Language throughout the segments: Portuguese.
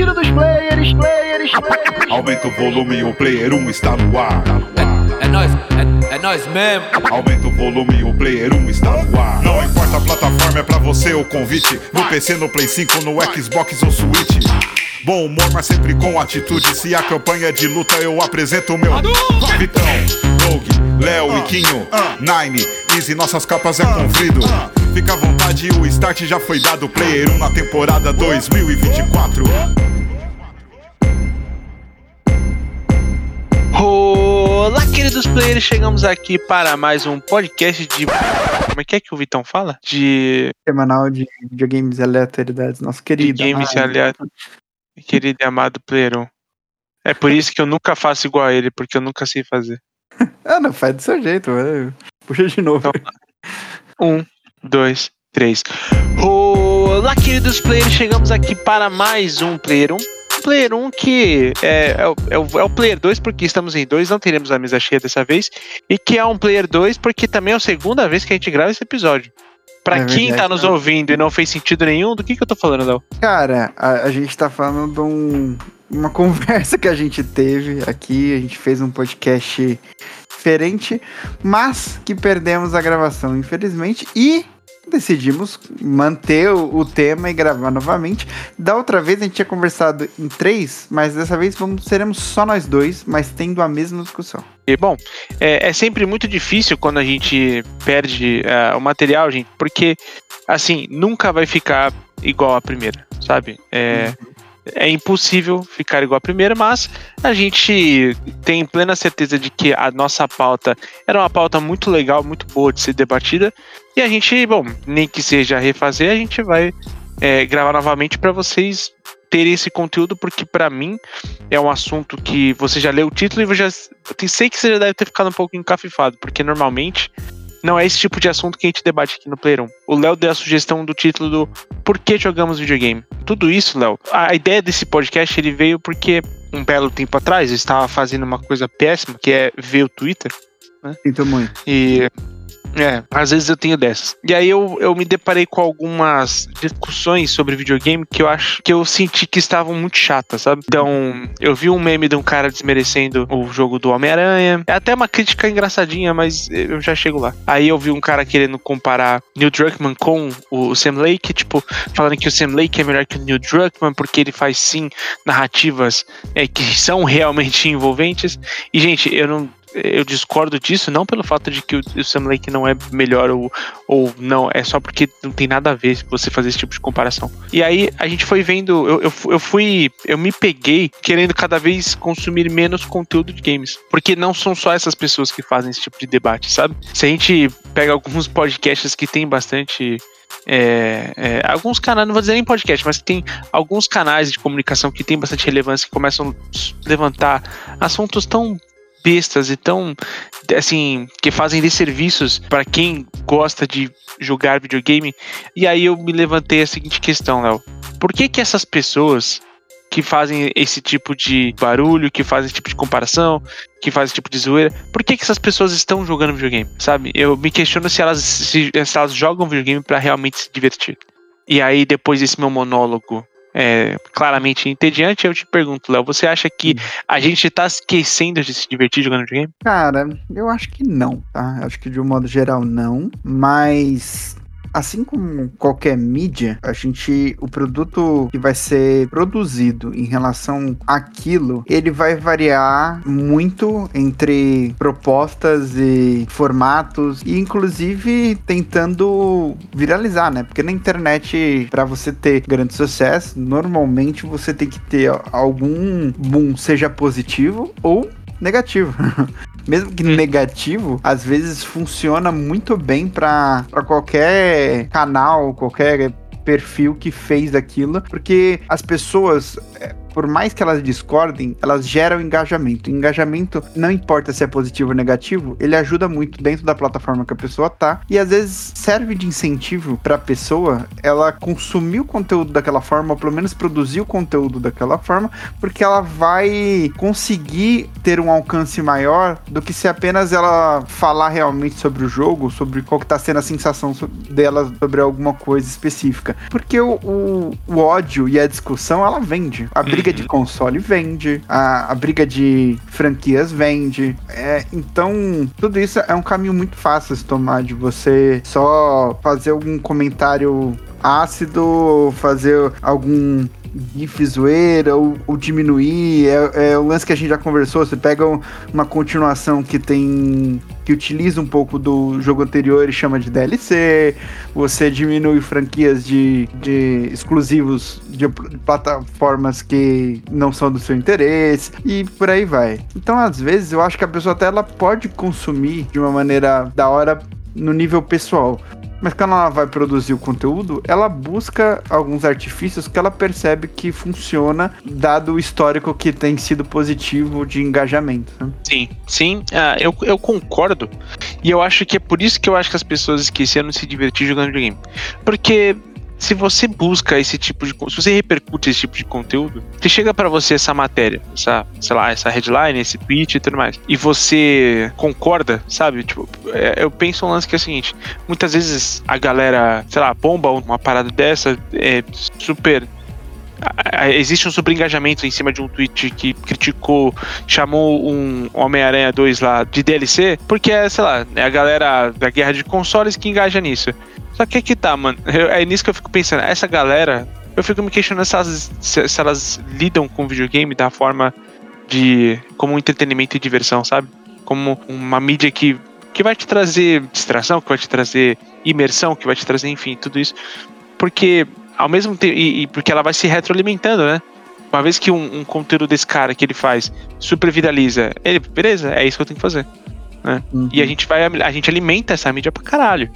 Laquilo dos players, players, players. Aumenta o volume, o player 1 está no ar. É nóis, é, é nóis mesmo. Aumenta o volume, o player 1 está no ar. Não importa a plataforma, é pra você o convite. No PC, no Play 5, no Xbox ou Switch. Bom humor, mas sempre com atitude. Se a campanha é de luta, eu apresento o meu Vitão, Rogue, Léo e Quinho, Nine, Easy, nossas capas é confrido. Fica à vontade, o start já foi dado. Player 1 na temporada 2024. Olá, queridos players, chegamos aqui para mais um podcast de. Como é que é que o Vitão fala? De Semanal de videogames e aleatoriedades, nosso querido. games Ah, aleatórios. Querido e amado player 1. É por isso que eu nunca faço igual a ele, porque eu nunca sei fazer. Ah, não, faz do seu jeito, vai. Puxa de novo. Então, Um, dois, três. Olá, queridos players, chegamos aqui para mais um Player 1. Player 1 que é, é, o, é, o, é o Player 2 porque estamos em dois, não teremos a mesa cheia dessa vez. E que é um Player 2 porque também é a segunda vez que a gente grava esse episódio. Pra É quem verdade, tá nos né? ouvindo e não fez sentido nenhum, do que, que eu tô falando, Léo? Cara, a, a gente tá falando de um- uma conversa que a gente teve aqui. A gente fez um podcast diferente, mas que perdemos a gravação, infelizmente. E decidimos manter o, o tema e gravar novamente. Da outra vez a gente tinha conversado em três, mas dessa vez vamos, seremos só nós dois, mas tendo a mesma discussão. E, bom, é, é sempre muito difícil quando a gente perde é, o material, gente, porque, assim, nunca vai ficar igual a primeira, sabe? É, é impossível ficar igual a primeira, mas a gente tem plena certeza de que a nossa pauta era uma pauta muito legal, muito boa de ser debatida, e a gente, bom, nem que seja refazer, a gente vai é, gravar novamente para vocês terem esse conteúdo, porque para mim é um assunto que você já leu o título e eu já sei que você já deve ter ficado um pouco encafifado, porque normalmente não é esse tipo de assunto que a gente debate aqui no Player 1. O Léo deu a sugestão do título do Por que jogamos videogame? Tudo isso, Léo, a ideia desse podcast ele veio porque um belo tempo atrás eu estava fazendo uma coisa péssima, que é ver o Twitter, Sinto muito. e é, às vezes eu tenho dessas. E aí eu, eu me deparei com algumas discussões sobre videogame que eu acho que eu senti que estavam muito chatas, sabe? Então, eu vi um meme de um cara desmerecendo o jogo do Homem-Aranha. É até uma crítica engraçadinha, mas eu já chego lá. Aí eu vi um cara querendo comparar Neil Druckmann com o Sam Lake, tipo, falando que o Sam Lake é melhor que o Neil Druckmann porque ele faz sim narrativas é, que são realmente envolventes. E, gente, eu não eu discordo disso, não pelo fato de que o, Sam Lake não é melhor ou, ou não, é só porque não tem nada a ver você fazer esse tipo de comparação. E aí a gente foi vendo, eu, eu, eu fui, eu me peguei querendo cada vez consumir menos conteúdo de games, porque não são só essas pessoas que fazem esse tipo de debate, sabe? Se a gente pega alguns podcasts que tem bastante é, é, alguns canais, não vou dizer nem podcast, mas tem alguns canais de comunicação que tem bastante relevância que começam a levantar assuntos tão bestas e tão assim que fazem desserviços para quem gosta de jogar videogame. E aí eu me levantei a seguinte questão, Léo: por que que essas pessoas que fazem esse tipo de barulho, que fazem esse tipo de comparação, que fazem esse tipo de zoeira, por que que essas pessoas estão jogando videogame, sabe? Eu me questiono se elas se, se elas jogam videogame para realmente se divertir. E aí depois desse meu monólogo é, claramente entediante, eu te pergunto, Léo, você acha que a gente tá esquecendo de se divertir jogando videogame? Cara, eu acho que não, tá? Acho que de um modo geral não, mas assim como qualquer mídia, a gente o produto que vai ser produzido em relação àquilo, ele vai variar muito entre propostas e formatos e inclusive tentando viralizar, né? Porque na internet para você ter grande sucesso, normalmente você tem que ter algum boom, seja positivo ou negativo. Mesmo que negativo, às vezes funciona muito bem para qualquer canal, qualquer perfil que fez aquilo, porque as pessoas, é, por mais que elas discordem, elas geram engajamento. Engajamento, não importa se é positivo ou negativo, ele ajuda muito dentro da plataforma que a pessoa tá e às vezes serve de incentivo para a pessoa ela consumir o conteúdo daquela forma, ou pelo menos produzir o conteúdo daquela forma, porque ela vai conseguir ter um alcance maior do que se apenas ela falar realmente sobre o jogo, sobre qual que tá sendo a sensação dela sobre alguma coisa específica. Porque o, o, o ódio e a discussão, ela vende. A de console vende, a, a briga de franquias vende. É, então, tudo isso é um caminho muito fácil de tomar, de você só fazer algum comentário ácido, fazer algum gif zoeira ou, ou diminuir. É, é, o lance que a gente já conversou. Você pega uma continuação que tem. que utiliza um pouco do jogo anterior e chama de DLC. Você diminui franquias de, de exclusivos de plataformas que não são do seu interesse e por aí vai. Então, às vezes, eu acho que a pessoa até ela pode consumir de uma maneira da hora no nível pessoal. Mas quando ela vai produzir o conteúdo, ela busca alguns artifícios que ela percebe que funciona, dado o histórico que tem sido positivo de engajamento. Né? Sim, sim, uh, eu, eu concordo. E eu acho que é por isso que eu acho que as pessoas esqueceram de se divertir jogando videogame. Porque se você busca esse tipo de. Se você repercute esse tipo de conteúdo, se chega para você essa matéria, essa, sei lá, essa headline, esse tweet e tudo mais, e você concorda, sabe? Tipo, é, eu penso um lance que é o seguinte: muitas vezes a galera, sei lá, bomba uma parada dessa, é super existe um super engajamento em cima de um tweet que criticou, chamou um Homem-Aranha 2 lá de DLC, porque é, sei lá, é a galera da guerra de consoles que engaja nisso. Só que aqui tá, mano. é nisso que eu fico pensando. Essa galera, eu fico me questionando se elas, se, se elas lidam com videogame da forma de. como um entretenimento e diversão, sabe? Como uma mídia que, que vai te trazer distração, que vai te trazer imersão, que vai te trazer, enfim, tudo isso. Porque, ao mesmo tempo. E, e porque ela vai se retroalimentando, né? Uma vez que um, um, conteúdo desse cara que ele faz super viraliza, ele, beleza, é isso que eu tenho que fazer. Né? Uhum. E a gente vai, a gente alimenta essa mídia pra caralho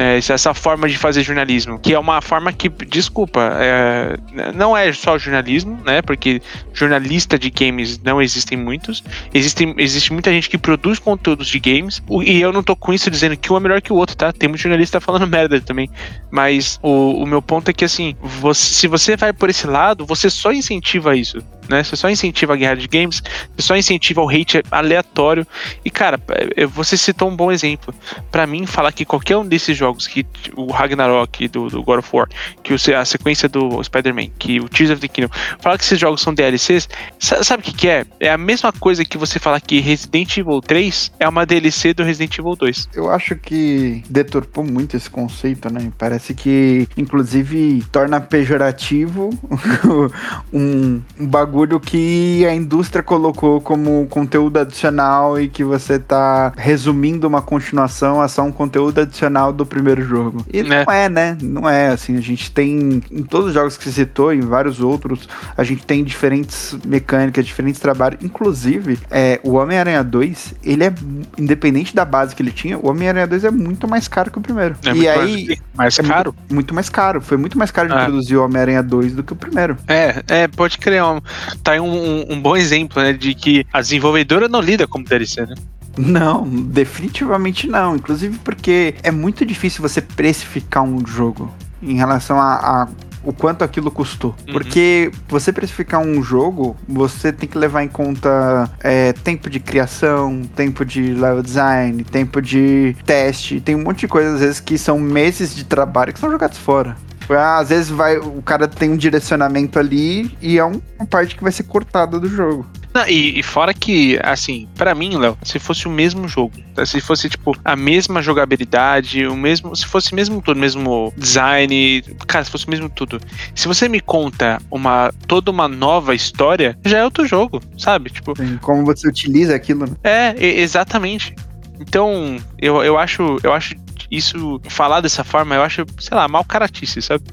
é, essa forma de fazer jornalismo, que é uma forma que, desculpa, é, não é só jornalismo, né? Porque jornalista de games não existem muitos. Existem, existe muita gente que produz conteúdos de games, e eu não tô com isso dizendo que um é melhor que o outro, tá? Tem muito jornalista falando merda também. Mas o, o meu ponto é que, assim, você, se você vai por esse lado, você só incentiva isso né? Você só incentiva a guerra de games, você só incentiva o hate aleatório. E, cara, você citou um bom exemplo. para mim, falar que qualquer um desses jogos, que o Ragnarok do, do God of War, que a sequência do Spider-Man, que o Tears of the Kingdom, falar que esses jogos são DLCs, sabe o que, que é? É a mesma coisa que você falar que Resident Evil 3 é uma DLC do Resident Evil 2. Eu acho que deturpou muito esse conceito, né? Parece que, inclusive, torna pejorativo um, um bagulho bagulho que a indústria colocou como conteúdo adicional e que você tá resumindo uma continuação a só um conteúdo adicional do primeiro jogo. E é. não é, né? Não é, assim, a gente tem, em todos os jogos que você citou, em vários outros, a gente tem diferentes mecânicas, diferentes trabalhos, inclusive, é, o Homem-Aranha 2, ele é, independente da base que ele tinha, o Homem-Aranha 2 é muito mais caro que o primeiro. É e aí... Mais, mais é caro? Muito, muito, mais caro. Foi muito mais caro de é. produzir o Homem-Aranha 2 do que o primeiro. É, é, pode crer tá aí um, um, bom exemplo, né? De que a desenvolvedora não lida como DLC, né? Não, definitivamente não. Inclusive porque é muito difícil você precificar um jogo em relação a, a o quanto aquilo custou. Uhum. Porque você precificar um jogo, você tem que levar em conta é, tempo de criação, tempo de level design, tempo de teste. Tem um monte de coisas, às vezes, que são meses de trabalho que são jogados fora. Às vezes vai, o cara tem um direcionamento ali e é uma parte que vai ser cortada do jogo. Não, e, e, fora que, assim, para mim, Léo, se fosse o mesmo jogo, tá? se fosse, tipo, a mesma jogabilidade, o mesmo. Se fosse mesmo tudo, mesmo design, cara, se fosse mesmo tudo. Se você me conta uma toda uma nova história, já é outro jogo, sabe? Tipo. Sim, como você utiliza aquilo, né? É, exatamente. Então, eu, eu acho. Eu acho isso, falar dessa forma, eu acho, sei lá, mal caratice, sabe?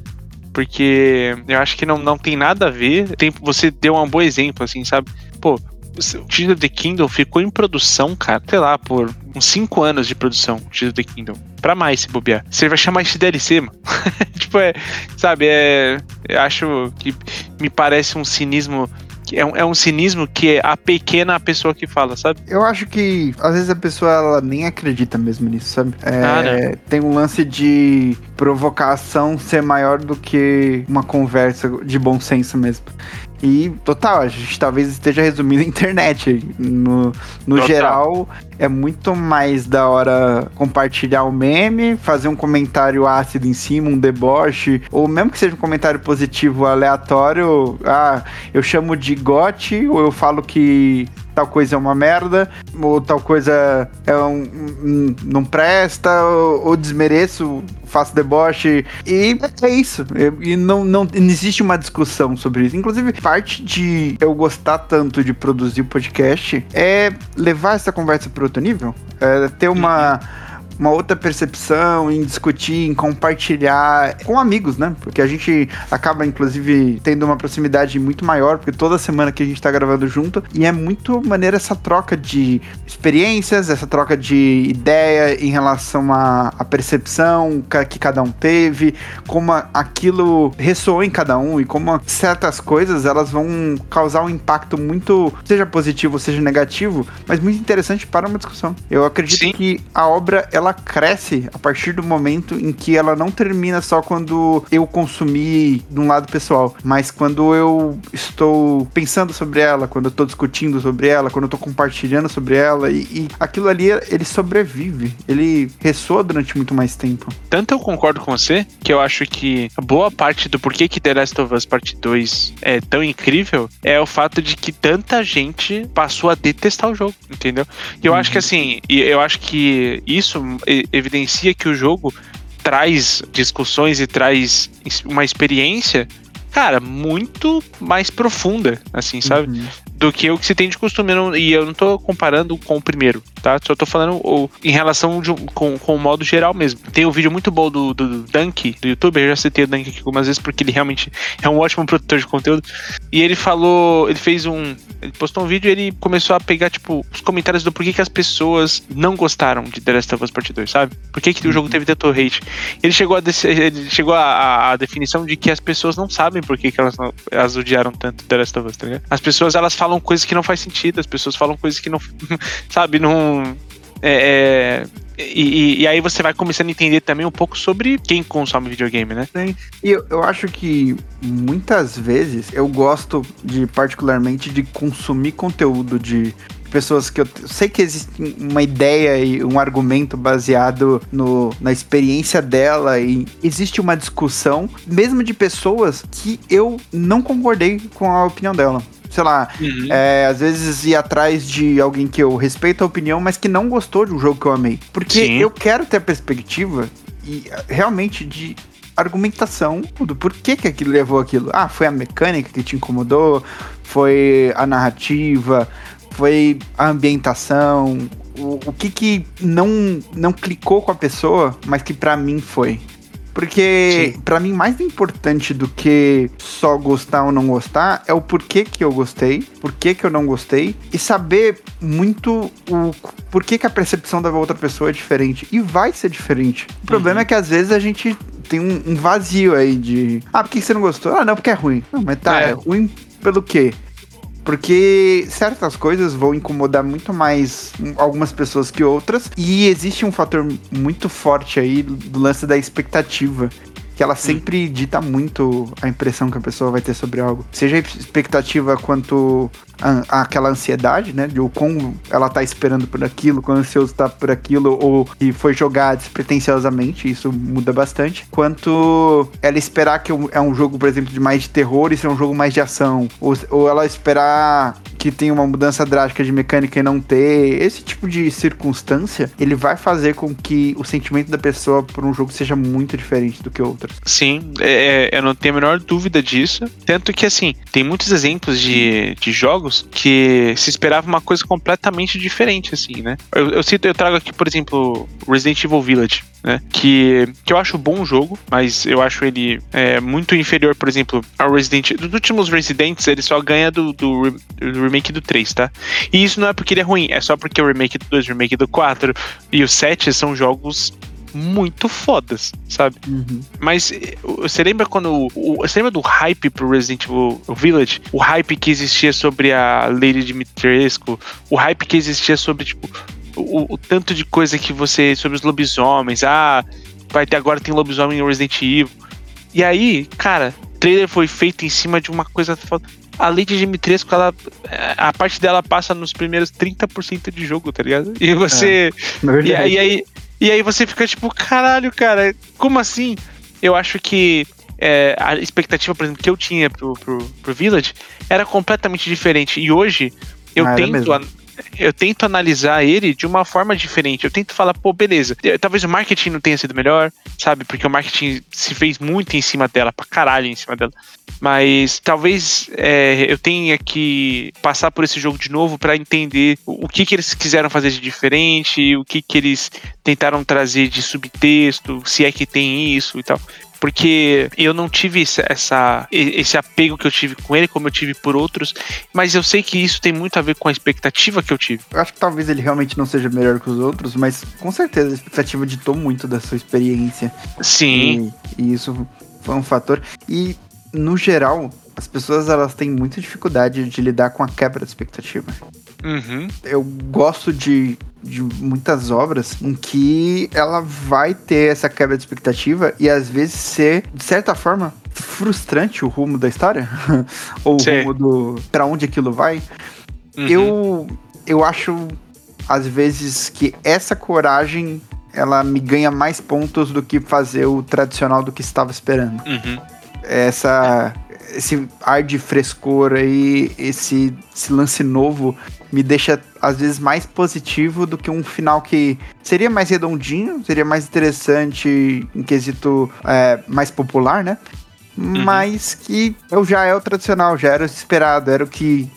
Porque eu acho que não, não tem nada a ver. Tem, você deu um bom exemplo, assim, sabe? Pô, o Tears of the Kingdom ficou em produção, cara, sei lá, por uns 5 anos de produção, Tears of the Kingdom. Pra mais se bobear. Você vai chamar esse DLC, mano. tipo, é. Sabe, é. Eu acho que me parece um cinismo é um, é um cinismo que é a pequena pessoa que fala, sabe? Eu acho que às vezes a pessoa ela nem acredita mesmo nisso, sabe? É, Ah, tem um lance de provocação ser maior do que uma conversa de bom senso mesmo. E total, a gente talvez esteja resumindo a internet. No, no Total. geral, é muito mais da hora compartilhar um meme, fazer um comentário ácido em cima, um deboche, ou mesmo que seja um comentário positivo aleatório, ah, eu chamo de gote, ou eu falo que tal coisa é uma merda, ou tal coisa é um, um- não presta, ou, ou desmereço, faço deboche. E é isso. E não, não, não existe uma discussão sobre isso. Inclusive, parte de eu gostar tanto de produzir o podcast é levar essa conversa para outro nível. É ter uma. Uma outra percepção em discutir, em compartilhar com amigos, né? Porque a gente acaba, inclusive, tendo uma proximidade muito maior, porque toda semana que a gente tá gravando junto, e é muito maneira essa troca de experiências, essa troca de ideia em relação à, à percepção que cada um teve, como a- aquilo ressoou em cada um e como certas coisas elas vão causar um impacto muito, seja positivo, seja negativo, mas muito interessante para uma discussão. Eu acredito Sim. que a obra ela cresce a partir do momento em que ela não termina só quando eu consumi de um lado pessoal, mas quando eu estou pensando sobre ela, quando eu estou discutindo sobre ela, quando eu estou compartilhando sobre ela e, e aquilo ali ele sobrevive, ele ressoa durante muito mais tempo. Tanto eu concordo com você, que eu acho que boa parte do porquê que The Last of Us Part 2 é tão incrível é o fato de que tanta gente passou a detestar o jogo, entendeu? E eu acho que assim, e eu acho que isso evidencia que o jogo traz discussões e traz uma experiência, cara, muito mais profunda, assim, sabe? Uhum. do que o que se tem de costume. Eu não- e eu não tô comparando com o primeiro, tá? Só tô falando o- em relação de com, com o modo geral mesmo. Tem um vídeo muito bom do, do, do Dunk, do YouTube, eu já citei o Dunk aqui algumas vezes, porque ele realmente é um ótimo produtor de conteúdo. E ele falou, ele fez um. Ele postou um vídeo e ele começou a pegar, tipo, os comentários do porquê que as pessoas não gostaram de The Last of Us Part 2, sabe? Por que, que o jogo teve tanto hate? Ele chegou, a, ele chegou a, a- a definição de que as pessoas não sabem por que, que elas, não- elas odiaram tanto The Last of Us, tá ligado? As pessoas, elas falam coisas que não faz sentido, as pessoas falam coisas que não, sabe, não... É, é, e, e- aí você vai começando a entender também um pouco sobre quem consome videogame, né? E eu, eu acho que muitas vezes eu gosto de, particularmente, de consumir conteúdo de pessoas que eu t- sei que existe uma ideia e um argumento baseado no, na experiência dela e existe uma discussão, mesmo de pessoas que eu não concordei com a opinião dela. Sei lá, é, às vezes ir atrás de alguém que eu respeito a opinião, mas que não gostou de um jogo que eu amei. Porque Sim. eu quero ter a perspectiva e realmente de argumentação do porquê que aquilo levou aquilo. Ah, foi a mecânica que te incomodou, foi a narrativa, foi a ambientação, o, o que que não, não clicou com a pessoa, mas que pra mim foi. Porque pra mim mais importante do que só gostar ou não gostar é o porquê que eu gostei, porquê que eu não gostei e saber muito o porquê que a percepção da outra pessoa é diferente e vai ser diferente. O problema é que às vezes a gente tem um, um vazio aí de ah, por que que você não gostou? Ah, não, porque é ruim. Não, mas tá, É. é ruim pelo quê? Porque certas coisas vão incomodar muito mais hum, algumas pessoas que outras. E existe um fator muito forte aí do, do lance da expectativa. Que ela sempre dita muito a impressão que a pessoa vai ter sobre algo. Seja a expectativa quanto a, àquela ansiedade, né? De o como ela tá esperando por aquilo, quão ansioso tá por aquilo, ou que foi jogado despretensiosamente, isso muda bastante. Quanto ela esperar que é um jogo, por exemplo, de mais de terror e ser um jogo mais de ação. Ou, ou ela esperar que tenha uma mudança drástica de mecânica e não ter. Esse tipo de circunstância, ele vai fazer com que o sentimento da pessoa por um jogo seja muito diferente do que outras. Sim, é, é, eu não tenho a menor dúvida disso. Tanto que, assim, tem muitos exemplos de, de jogos que se esperava uma coisa completamente diferente, assim, né? Eu, eu cito, eu trago aqui, por exemplo, Resident Evil Village, né? Que, que eu acho bom jogo, mas eu acho ele é, muito inferior, por exemplo, ao Resident Dos últimos Residents, ele só ganha do, do, do remake do 3, tá? E isso não é porque ele é ruim, é só porque o remake do 2, o remake do 4 e o 7 são jogos muito fodas, sabe? Uhum. Mas eh, você lembra quando. o- Você lembra do hype pro Resident Evil Village? O hype que existia sobre a Lady Dimitrescu, o hype que existia sobre, tipo, o, o tanto de coisa que você. sobre os lobisomens. Ah, vai ter agora tem lobisomem no Resident Evil. E aí, cara, o trailer foi feito em cima de uma coisa foda. A Lady Dimitrescu, ela. eh, A parte dela passa nos primeiros 30% de jogo, tá ligado? E você. E, aí- e aí, e aí você fica tipo, caralho, cara, como assim? Eu acho que é, a expectativa, por exemplo, que eu tinha pro, pro, pro Village era completamente diferente. E hoje eu Ah, tento. Eu tento analisar ele de uma forma diferente. Eu tento falar, pô, beleza. eh, Talvez o marketing não tenha sido melhor, sabe? Porque o marketing se fez muito em cima dela, pra caralho em cima dela. Mas talvez é, eu tenha que passar por esse jogo de novo pra entender o que, que eles quiseram fazer de diferente, o que, que eles tentaram trazer de subtexto, se é que tem isso e tal. Porque eu não tive essa, esse apego que eu tive com ele, como eu tive por outros, mas eu sei que isso tem muito a ver com a expectativa que eu tive. Eu acho que talvez ele realmente não seja melhor que os outros, mas com certeza a expectativa ditou muito da sua experiência. Sim. E, e isso foi um fator. E, no geral, as pessoas elas têm muita dificuldade de lidar com a quebra de expectativa. Uhum. Eu gosto de, de muitas obras em que ela vai ter essa quebra de expectativa e às vezes ser, de certa forma, frustrante o rumo da história. Ou o Sim. rumo do. pra onde aquilo vai. Uhum. Eu, eu acho, às vezes, que essa coragem ela me ganha mais pontos do que fazer o tradicional do que estava esperando. Uhum. Essa, esse ar de frescor aí, esse, esse lance novo, me deixa, às vezes, mais positivo do que um final que seria mais redondinho, seria mais interessante em quesito é, mais popular, né? Mas que eu já é o tradicional, já era o esperado, era o que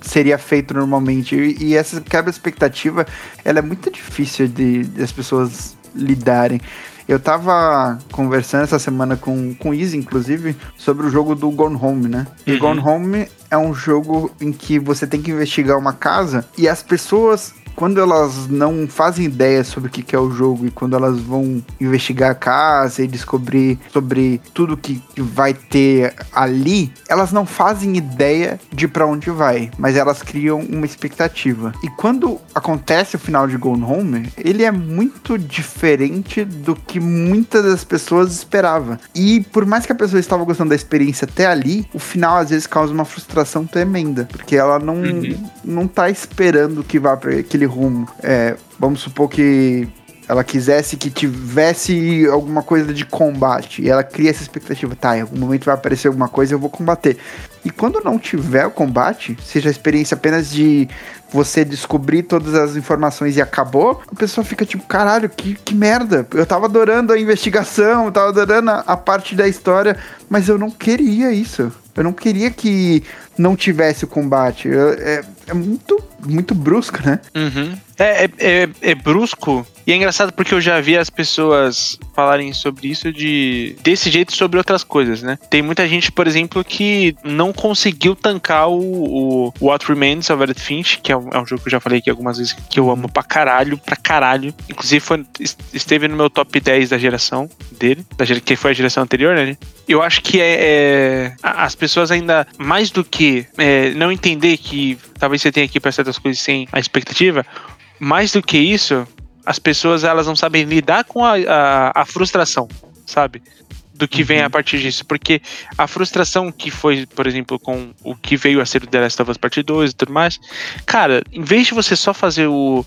seria feito normalmente. E, e essa quebra expectativa, ela é muito difícil de, de as pessoas lidarem. Eu tava conversando essa semana com, com o Izzy, inclusive, sobre o jogo do Gone Home, né? E Uhum. Gone Home é um jogo em que você tem que investigar uma casa e as pessoas, quando elas não fazem ideia sobre o que, que é o jogo e quando elas vão investigar a casa e descobrir sobre tudo que, vai ter ali, elas não fazem ideia de pra onde vai, mas elas criam uma expectativa. E quando acontece o final de Gone Home, ele é muito diferente do que muitas das pessoas esperavam. E por mais que a pessoa estava gostando da experiência até ali, o final às vezes causa uma frustração tremenda, porque ela não, Uhum. não tá esperando que vá para aquele rumo. É, vamos supor que ela quisesse que tivesse alguma coisa de combate e ela cria essa expectativa, tá, em algum momento vai aparecer alguma coisa eu vou combater. E quando não tiver o combate, seja a experiência apenas de você descobrir todas as informações e acabou, a pessoa fica tipo, caralho, que, que merda. Eu tava adorando a investigação, tava adorando a, a parte da história, mas eu não queria isso. Eu não queria que não tivesse o combate. Eu- é, é muito, muito brusco, né? Uhum. É, é, é, é brusco. E é engraçado porque eu já vi as pessoas falarem sobre isso de desse jeito sobre outras coisas, né? Tem muita gente, por exemplo, que não conseguiu tancar o, o What Remains of Edith Finch, que é um, é um jogo que eu já falei aqui algumas vezes que eu amo pra caralho, pra caralho. Inclusive foi, est- esteve no meu top 10 da geração dele, da que foi a geração anterior, né? Eu acho que é, é- as pessoas ainda, mais do que é, não entender que talvez você tenha que ir pra certas coisas sem a expectativa, mais do que isso, as pessoas elas não sabem lidar com a, a, a frustração, sabe? Do que vem a partir disso. Porque a frustração que foi, por exemplo, com o que veio a ser o The Last of Us Part 2 e tudo mais, cara, em vez de você só fazer o.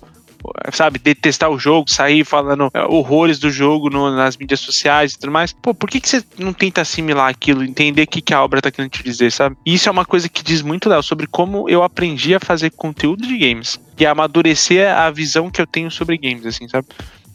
Sabe, detestar o jogo, sair falando é, horrores do jogo no- nas mídias sociais e tudo mais. Pô, por que, que você não tenta assimilar aquilo, entender o que, que a obra tá querendo te dizer, sabe? E isso é uma coisa que diz muito, Léo, sobre como eu aprendi a fazer conteúdo de games e amadurecer a visão que eu tenho sobre games, assim, sabe?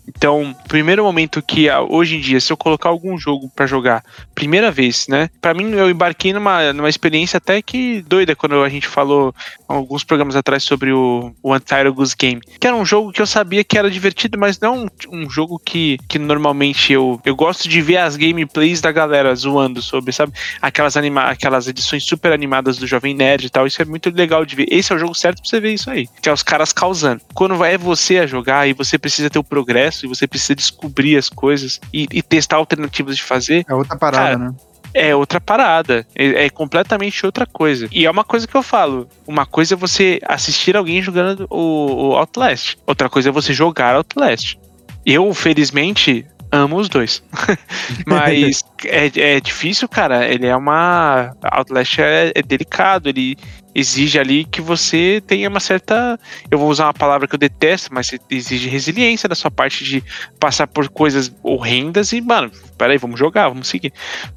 Então, primeiro momento que ah, hoje em dia, se eu colocar algum jogo para jogar, primeira vez, né? Para mim, eu embarquei numa, numa experiência até que doida quando a gente falou alguns programas atrás sobre o, o Untitled Goose Game, que era um jogo que eu sabia que era divertido, mas não um, um jogo que, que normalmente eu, eu gosto de ver as gameplays da galera zoando sobre, sabe? Aquelas, anima aquelas edições super animadas do Jovem Nerd e tal. Isso é muito legal de ver. Esse é o jogo certo pra você ver isso aí, que é os caras causando. Quando é você a jogar e você precisa ter o progresso e você precisa descobrir as coisas e, e testar alternativas de fazer. É outra parada, cara, né? é outra parada. É, é, completamente outra coisa. E é uma coisa que eu falo. Uma coisa é você assistir alguém jogando o, o Outlast. Outra coisa é você jogar Outlast. Eu, felizmente, amo os dois. Mas é, é difícil, cara. Ele é uma. Outlast é, é delicado. Ele exige ali que você tenha uma certa. Eu vou usar uma palavra que eu detesto, mas exige resiliência da sua parte de passar por coisas horrendas e, mano, peraí, vamos jogar, vamos seguir.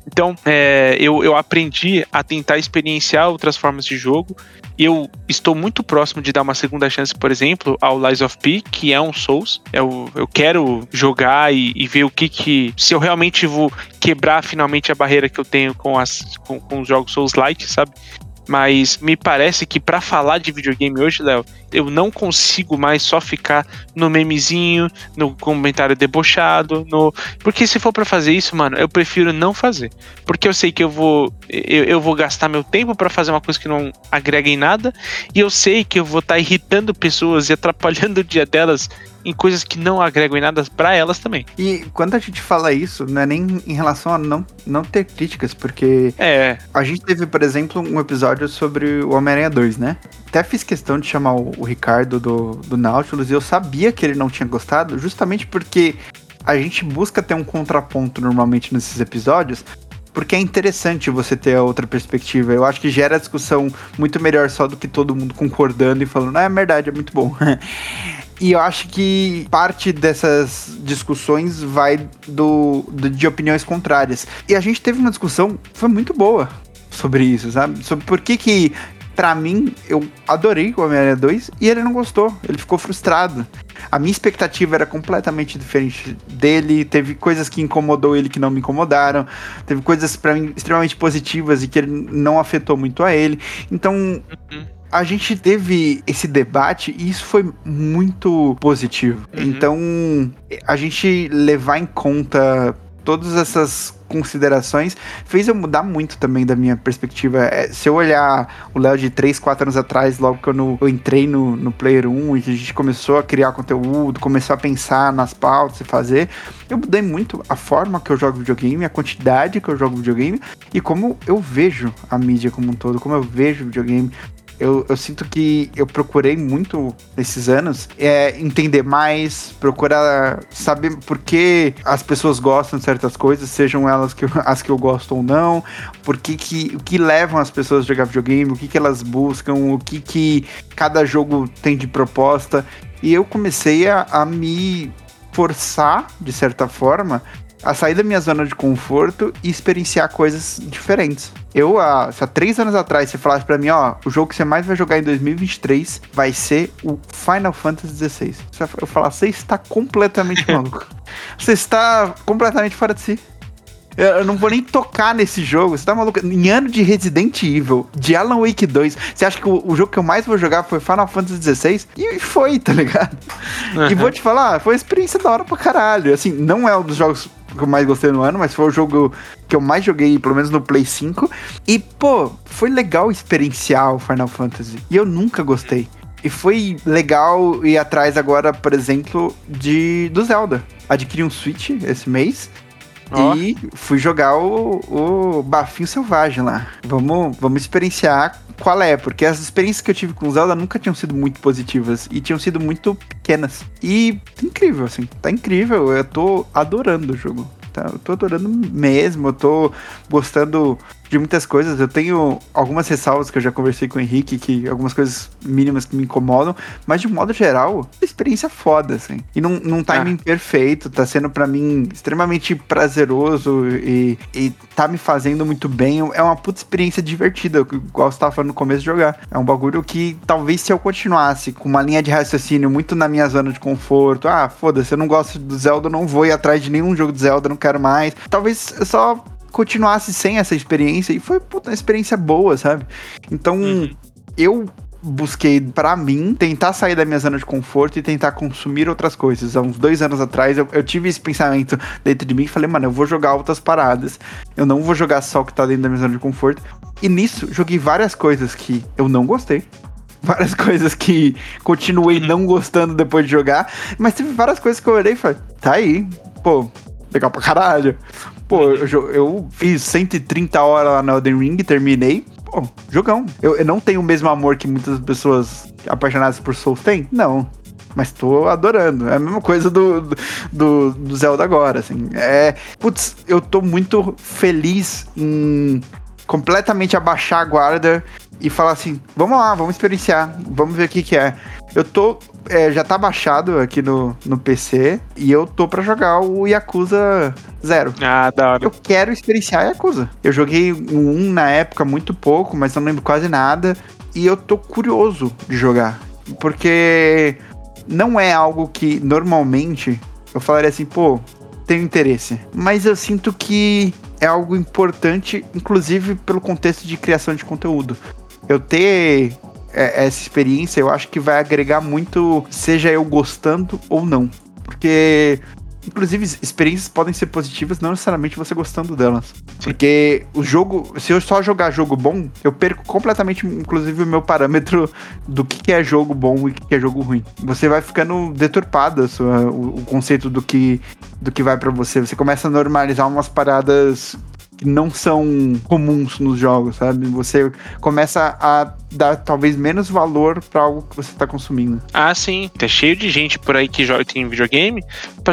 Então, é, eu, eu aprendi a tentar experienciar outras formas de jogo. E eu estou muito próximo de dar uma segunda chance, por exemplo, ao Lies of P, que é um Souls. Eu, eu quero jogar e, e ver o que que. Se eu realmente vou quebrar finalmente a barreira que eu tenho com, as, com, com os jogos Souls Light, sabe? Mas me parece que para falar de videogame hoje, Léo, eu não consigo mais só ficar no memezinho, no comentário debochado, no porque se for para fazer isso, mano, eu prefiro não fazer, porque eu sei que eu vou eu, eu vou gastar meu tempo para fazer uma coisa que não agrega em nada e eu sei que eu vou estar tá irritando pessoas e atrapalhando o dia delas em coisas que não agregam em nada para elas também. E quando a gente fala isso, não é nem em relação a não, não ter críticas, porque é. a gente teve, por exemplo, um episódio sobre o Homem-Aranha 2, né? Até fiz questão de chamar o, o Ricardo do, do Nautilus e eu sabia que ele não tinha gostado, justamente porque a gente busca ter um contraponto normalmente nesses episódios, porque é interessante você ter outra perspectiva. Eu acho que gera discussão muito melhor só do que todo mundo concordando e falando, ah, é verdade, é muito bom. E eu acho que parte dessas discussões vai do, do, de opiniões contrárias. E a gente teve uma discussão, foi muito boa sobre isso, sabe? Sobre por que que para mim, eu adorei o Homem-Aranha 2 e ele não gostou, ele ficou frustrado. A minha expectativa era completamente diferente dele, teve coisas que incomodou ele que não me incomodaram, teve coisas para mim extremamente positivas e que ele não afetou muito a ele. Então, uhum a gente teve esse debate e isso foi muito positivo. Uhum. Então, a gente levar em conta todas essas considerações fez eu mudar muito também da minha perspectiva. É, se eu olhar o Léo de 3, 4 anos atrás, logo que eu, eu entrei no, no Player 1 e a gente começou a criar conteúdo, começou a pensar nas pautas e fazer, eu mudei muito a forma que eu jogo videogame, a quantidade que eu jogo videogame e como eu vejo a mídia como um todo, como eu vejo videogame eu, eu sinto que eu procurei muito nesses anos é, entender mais, procurar saber por que as pessoas gostam de certas coisas, sejam elas que, as que eu gosto ou não, por que, que o que levam as pessoas a jogar videogame, o que, que elas buscam, o que, que cada jogo tem de proposta. E eu comecei a, a me forçar, de certa forma, a sair da minha zona de conforto e experienciar coisas diferentes. Eu, há, há três anos atrás, você falasse para mim, ó, o jogo que você mais vai jogar em 2023 vai ser o Final Fantasy XVI. Eu falar, você está completamente maluco. Você está completamente fora de si. Eu não vou nem tocar nesse jogo. Você tá maluco? Em ano de Resident Evil, de Alan Wake 2, você acha que o, o jogo que eu mais vou jogar foi Final Fantasy XVI? E foi, tá ligado? Uhum. E vou te falar, foi uma experiência da hora pra caralho. Assim, não é um dos jogos que eu mais gostei no ano, mas foi o jogo que eu mais joguei, pelo menos no Play 5. E, pô, foi legal experienciar o Final Fantasy. E eu nunca gostei. E foi legal ir atrás agora, por exemplo, de do Zelda. Adquiri um Switch esse mês. Oh. E fui jogar o, o Bafinho Selvagem lá. Vamos, vamos experienciar qual é, porque as experiências que eu tive com Zelda nunca tinham sido muito positivas e tinham sido muito pequenas. E incrível, assim, tá incrível. Eu tô adorando o jogo. Tá, eu tô adorando mesmo, eu tô gostando de muitas coisas. Eu tenho algumas ressalvas que eu já conversei com o Henrique, que algumas coisas mínimas que me incomodam, mas de um modo geral, experiência foda, assim. E num, num timing ah. perfeito, tá sendo para mim extremamente prazeroso e, e tá me fazendo muito bem. É uma puta experiência divertida, igual você tava falando no começo de jogar. É um bagulho que talvez se eu continuasse com uma linha de raciocínio muito na minha zona de conforto, ah, foda-se, eu não gosto do Zelda, não vou ir atrás de nenhum jogo de Zelda, não quero mais. Talvez eu só continuasse sem essa experiência e foi puta, uma experiência boa, sabe? Então, uhum. eu busquei para mim tentar sair da minha zona de conforto e tentar consumir outras coisas. Há uns dois anos atrás eu, eu, tive esse pensamento dentro de mim e falei, mano, eu vou jogar outras paradas. Eu não vou jogar só o que tá dentro da minha zona de conforto. E nisso, joguei várias coisas que eu não gostei. Várias coisas que continuei não gostando depois de jogar. Mas teve várias coisas que eu olhei e falei, tá aí, pô, legal pra caralho. Pô, eu, eu fiz 130 horas lá no Elden Ring, terminei. Pô, jogão. Eu, eu não tenho o mesmo amor que muitas pessoas apaixonadas por Souls têm? Não mas tô adorando. É a mesma coisa do, do, do, Zelda agora, assim. É, putz, eu tô muito feliz em completamente abaixar a guarda e falar assim, vamos lá, vamos experienciar, vamos ver o que que é. Eu tô, é, já tá baixado aqui no, no PC e eu tô para jogar o Yakuza Zero. Ah, da hora. Eu quero experienciar Yakuza. Eu joguei um na época muito pouco, mas não lembro quase nada e eu tô curioso de jogar, porque não é algo que normalmente eu falaria assim, pô, tenho interesse. Mas eu sinto que é algo importante, inclusive pelo contexto de criação de conteúdo. Eu ter é, essa experiência, eu acho que vai agregar muito, seja eu gostando ou não. Porque Inclusive, experiências podem ser positivas, não necessariamente você gostando delas. Porque o jogo, se eu só jogar jogo bom, eu perco completamente, inclusive, o meu parâmetro do que é jogo bom e o que é jogo ruim. Você vai ficando deturpado o, o, conceito do que, do que vai para você. Você começa a normalizar umas paradas que não são comuns nos jogos, sabe? Você começa a dar talvez menos valor para algo que você está consumindo. Ah, sim. Tá cheio de gente por aí que joga tem videogame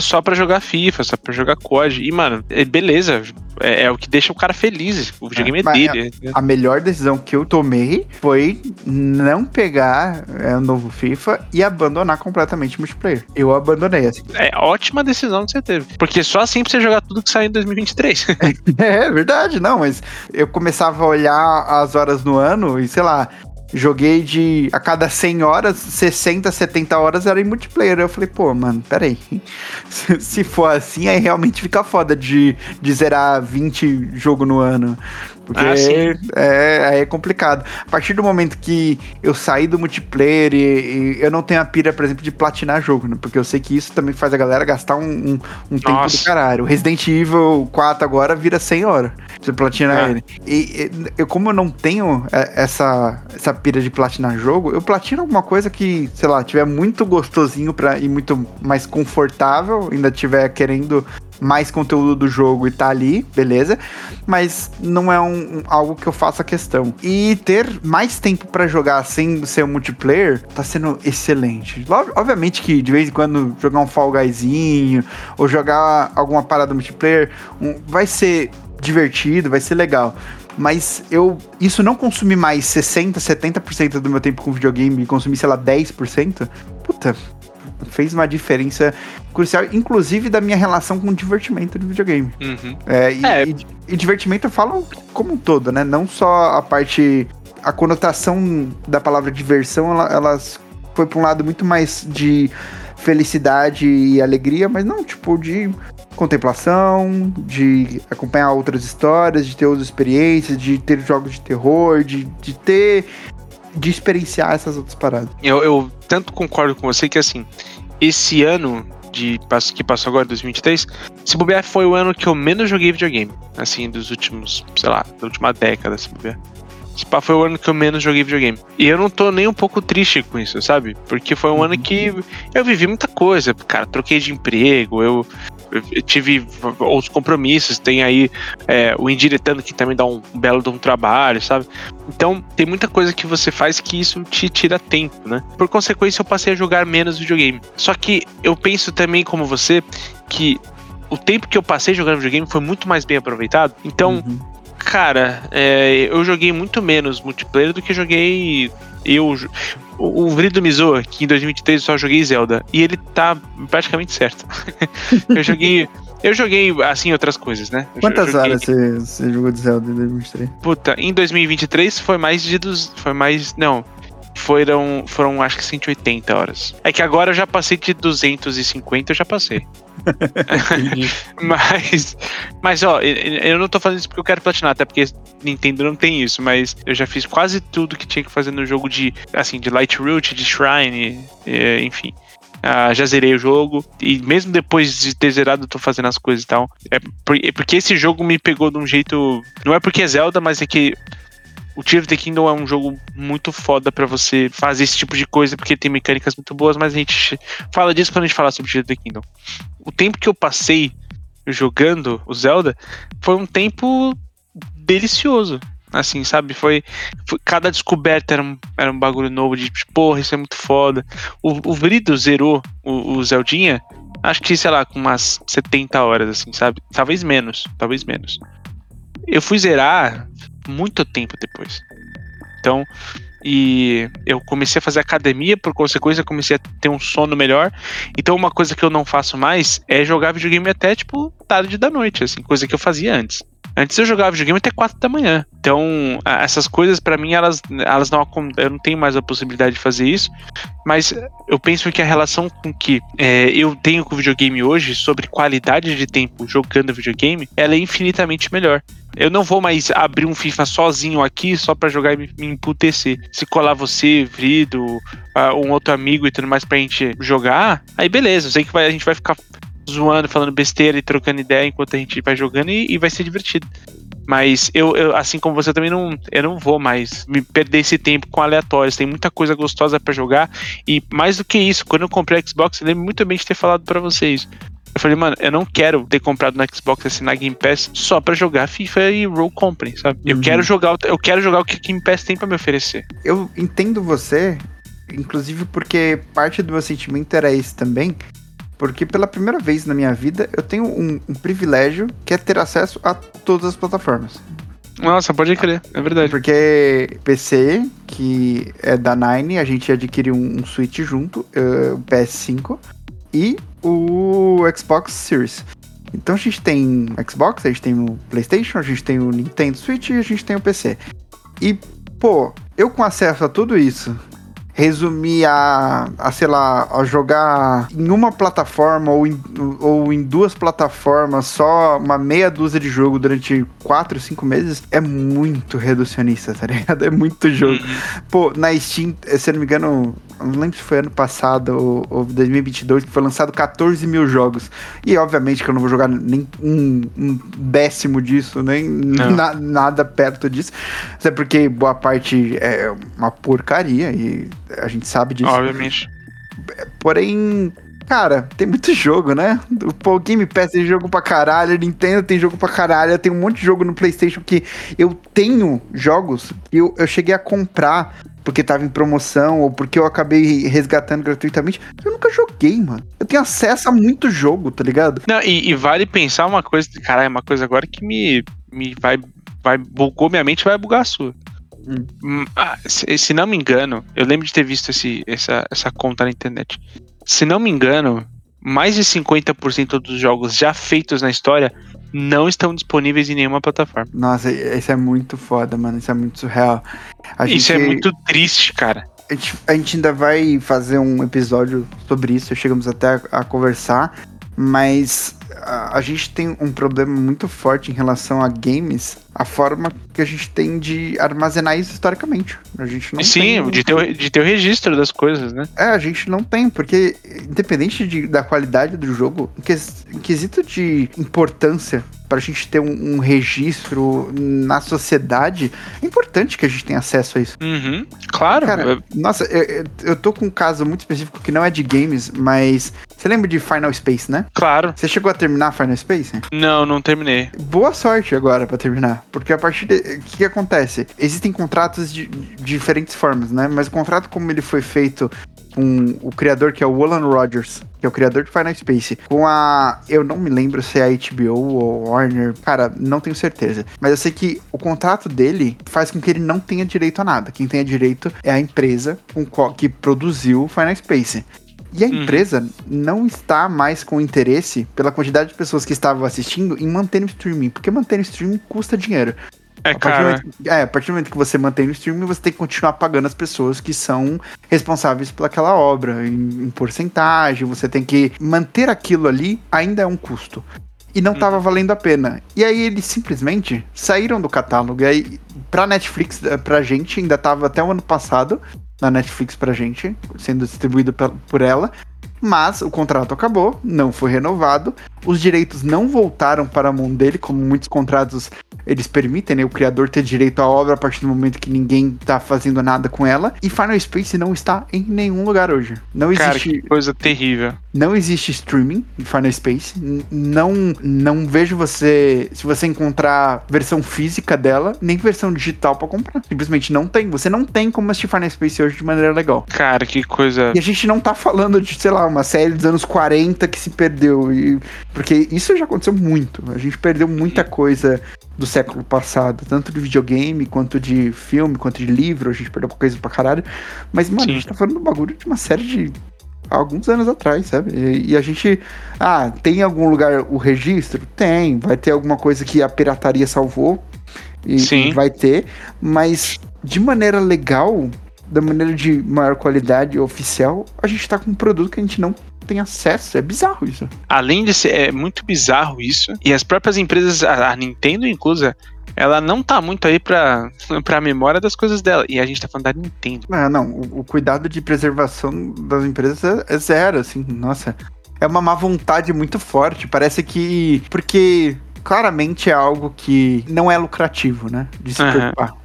só para jogar FIFA, só para jogar COD. E, mano, é beleza. É, é, o que deixa o cara feliz. O videogame é, é dele. A, a, melhor decisão que eu tomei foi não pegar é, o novo FIFA e abandonar completamente o multiplayer. Eu abandonei, assim. É ótima decisão que você teve. Porque só assim pra você jogar tudo que sai em 2023. é verdade, não, mas eu começava a olhar as horas no ano e, sei lá, Joguei de a cada 100 horas, 60, 70 horas era em multiplayer. Eu falei, pô, mano, peraí. Se for assim, aí realmente fica foda de, de zerar 20 jogo no ano. Porque ah, é, é complicado. A partir do momento que eu saí do multiplayer e, e, eu não tenho a pira, por exemplo, de platinar jogo, né? Porque eu sei que isso também faz a galera gastar um, um, um tempo do caralho. O Resident Evil 4 agora vira 100 horas você platinar é. ele. E, eu, como eu não tenho é, essa, essa pira de platinar jogo, eu platino alguma coisa que, sei lá, tiver muito gostosinho pra, e muito mais confortável, ainda tiver querendo mais conteúdo do jogo e tá ali, beleza. Mas não é um, um algo que eu faça questão. E ter mais tempo para jogar sem ser um multiplayer tá sendo excelente. Obviamente que de vez em quando jogar um Fall Guyzinho ou jogar alguma parada multiplayer um, vai ser divertido, vai ser legal. Mas eu. Isso não consumir mais 60%, 70% do meu tempo com videogame e consumir, sei lá, 10%, puta, fez uma diferença crucial, inclusive da minha relação com o divertimento do videogame. Uhum. É, e, é. E, e, divertimento eu falo como um todo, né? Não só a parte. A conotação da palavra diversão, ela, ela foi para um lado muito mais de felicidade e alegria, mas não, tipo, de contemplação, de acompanhar outras histórias, de ter outras experiências, de ter jogos de terror, de, de ter. de experienciar essas outras paradas. Eu, eu tanto concordo com você que assim, esse ano de que passou agora, 2023, se bobear foi o ano que eu menos joguei videogame. Assim, dos últimos, sei lá, da última década, se bobear. Pá foi o ano que eu menos joguei videogame. E eu não tô nem um pouco triste com isso, sabe? Porque foi um ano que eu vivi muita coisa. Cara, troquei de emprego, eu, eu tive outros compromissos. Tem aí é, o Indiretando que também dá um belo de um trabalho, sabe? Então, tem muita coisa que você faz que isso te tira tempo, né? Por consequência, eu passei a jogar menos videogame. Só que eu penso também, como você, que o tempo que eu passei jogando videogame foi muito mais bem aproveitado. Então, uhum Cara, é, eu joguei muito menos multiplayer do que joguei. Eu. O, o Vrido que em 2023 eu só joguei Zelda. E ele tá praticamente certo. eu joguei. Eu joguei, assim, outras coisas, né? Eu Quantas joguei- horas você, você jogou de Zelda em 2023? Puta, em 2023 foi mais de dos. Foi mais. Não. Foram, foram acho que 180 horas. É que agora eu já passei de 250, eu já passei. mas, mas ó, eu- não tô fazendo isso porque eu quero platinar, até porque Nintendo não tem isso, mas eu já fiz quase tudo que tinha que fazer no jogo de, assim, de Light Root, de Shrine, enfim. Ah, já zerei o jogo e mesmo depois de ter zerado eu tô fazendo as coisas e tal. É por- é porque esse jogo me pegou de um jeito. Não é porque é Zelda, mas é que o Tear of the Kingdom é um jogo muito foda pra você fazer esse tipo de coisa, porque tem mecânicas muito boas, mas a gente fala disso quando a gente falar sobre Tear of the Kingdom. O tempo que eu passei jogando o Zelda foi um tempo delicioso. Assim, sabe? Foi, foi- cada descoberta era um, era um bagulho novo de tipo, porra, isso é muito foda. O, o Vrido zerou o, o Zeldinha, acho que, sei lá, com umas 70 horas, assim, sabe? Talvez menos, talvez menos. Eu fui zerar muito tempo depois. Então, e eu comecei a fazer academia, por consequência, comecei a ter um sono melhor. Então, uma coisa que eu não faço mais é jogar videogame até, tipo, tarde da noite, assim, coisa que eu fazia antes. Antes eu jogava videogame até 4 da manhã. Então, essas coisas, pra mim, elas, elas não Eu não tenho mais a possibilidade de fazer isso. Mas eu penso que a relação com que é, eu tenho com o videogame hoje, sobre qualidade de tempo jogando videogame, ela é infinitamente melhor. Eu não vou mais abrir um FIFA sozinho aqui só pra jogar e me, me emputecer. Se colar você, Vrido, ah, um outro amigo e tudo mais pra gente jogar, aí beleza. Eu sei que vai- a gente vai ficar zoando, falando besteira e trocando ideia enquanto a gente vai jogando e, e vai ser divertido. Mas eu, eu, assim como você também não, eu não vou mais me perder esse tempo com aleatórios. Tem muita coisa gostosa pra jogar e mais do que isso, quando eu comprei o Xbox, eu lembro muito bem de ter falado pra vocês. Eu falei, mano, eu não quero ter comprado no Xbox assinar Game Pass só pra jogar FIFA e Roll Company, sabe? Eu Uhum. quero jogar, o- eu quero jogar o que Game Pass tem pra me oferecer. Eu entendo você, inclusive porque parte do meu sentimento era esse também. Porque pela primeira vez na minha vida eu tenho um, um privilégio que é ter acesso a todas as plataformas. Nossa, pode crer, é verdade. Porque PC, que é da Nine, a gente adquiriu um, um Switch junto, eh, o PS5, e o Xbox Series. Então a gente tem Xbox, a gente tem o PlayStation, a gente tem o Nintendo Switch e a gente tem o PC. E, pô, eu com acesso a tudo isso, resumir a, a sei lá, a jogar em uma plataforma ou em, ou em duas plataformas só uma meia dúzia de jogo durante quatro, cinco meses é muito reducionista, tá ligado? É muito jogo. Pô, na Steam, eh, se eu não me engano, não lembro se foi ano passado ou, ou 2022, que foi lançado 14 mil jogos. E obviamente que eu não vou jogar nem um, um décimo disso, nem na- nada perto disso. Até porque boa parte é uma porcaria e a gente sabe disso. Obviamente. Porém, cara, tem muito jogo, né? O Game Pass tem jogo pra caralho, Nintendo tem jogo pra caralho, tem um monte de jogo no PlayStation que eu tenho jogos que eu, eu cheguei a comprar porque tava em promoção ou porque eu acabei resgatando gratuitamente. Eu nunca joguei, mano. Eu tenho acesso a muito jogo, tá ligado? Não, e, e vale pensar uma coisa, caralho, uma coisa agora que me, me vai, vai, bugou minha mente vai bugar a sua. Ah, se, se não me engano, eu lembro de ter visto esse, essa, essa conta na internet. Se não me engano, mais de 50% dos jogos já feitos na história não estão disponíveis em nenhuma plataforma. Nossa, isso é muito foda, mano. Isso é muito surreal. A Isso é gente- muito triste, cara. A gente, a gente ainda vai fazer um episódio sobre isso, chegamos até a, a conversar, mas a, a gente tem um problema muito forte em relação a games, a forma que a gente tem de armazenar isso historicamente. A gente não Sim, tem. de ter, o- de ter o registro das coisas, né? É, a gente não tem, porque independente de- da qualidade do jogo, em, ques- em quesito de importância pra gente ter um, um registro na sociedade, é importante que a gente tenha acesso a isso. Uhum, claro. Cara, nossa, eu, eu- tô com um caso muito específico que não é de games, mas você lembra de Final Space, né? claro. Você chegou a terminar Final Space? Não, não terminei. Boa sorte agora pra terminar, porque a partir de o que, que acontece? Existem contratos de, de diferentes formas, né? Mas o contrato como ele foi feito com o criador que é o Alan Rogers, que é o criador de Final Space, com a. Eu não me lembro se é a HBO ou Warner, cara, não tenho certeza. Mas eu sei que o contrato dele faz com que ele não tenha direito a nada. Quem tenha direito é a empresa que produziu Final Space. E a Uhum. empresa não está mais com interesse, pela quantidade de pessoas que estavam assistindo, em manter no streaming. Porque manter no streaming custa dinheiro. É, A partir, momento, é, a partir do momento que você mantém no streaming, você tem que continuar pagando as pessoas que são responsáveis pelaquela obra, em, em porcentagem, você tem que manter aquilo ali, ainda é um custo. E não tava valendo a pena. E aí eles simplesmente saíram do catálogo. E aí, pra Netflix, pra gente, ainda tava até o ano passado na Netflix pra gente, sendo distribuído por ela. Mas o contrato acabou, não foi renovado. Os direitos não voltaram para a mão dele, como muitos contratos eles permitem, né? O criador ter direito à obra a partir do momento que ninguém tá fazendo nada com ela. E Final Space não está em nenhum lugar hoje. Não Cara, existe, que coisa terrível. não existe streaming de Final Space. Não, não vejo você. Se você encontrar versão física dela, nem versão digital pra comprar. Simplesmente não tem. Você não tem como assistir Final Space hoje de maneira legal. Cara, que coisa. E a gente não tá falando de, sei lá, uma série dos anos 40 que se perdeu. E, porque isso já aconteceu muito. A gente perdeu muita coisa do século passado, tanto de videogame, quanto de filme, quanto de livro. A gente perdeu coisa pra caralho. Mas, mano, Sim. a gente tá falando do bagulho de uma série de alguns anos atrás, sabe? E, e a gente. Ah, tem em algum lugar o registro? Tem. Vai ter alguma coisa que a pirataria salvou. E, Sim. e vai ter. Mas de maneira legal, da maneira de maior qualidade oficial, a gente tá com um produto que a gente não tem acesso. É bizarro isso. Além de ser é muito bizarro isso, e as próprias empresas, a, Nintendo inclusa, ela não tá muito aí pra, pra memória das coisas dela. E a gente tá falando da Nintendo. Ah, não, o, o cuidado de preservação das empresas é, é zero, assim, nossa. É uma má vontade muito forte. Parece que. Porque claramente é algo que não é lucrativo, né? De se Aham. preocupar.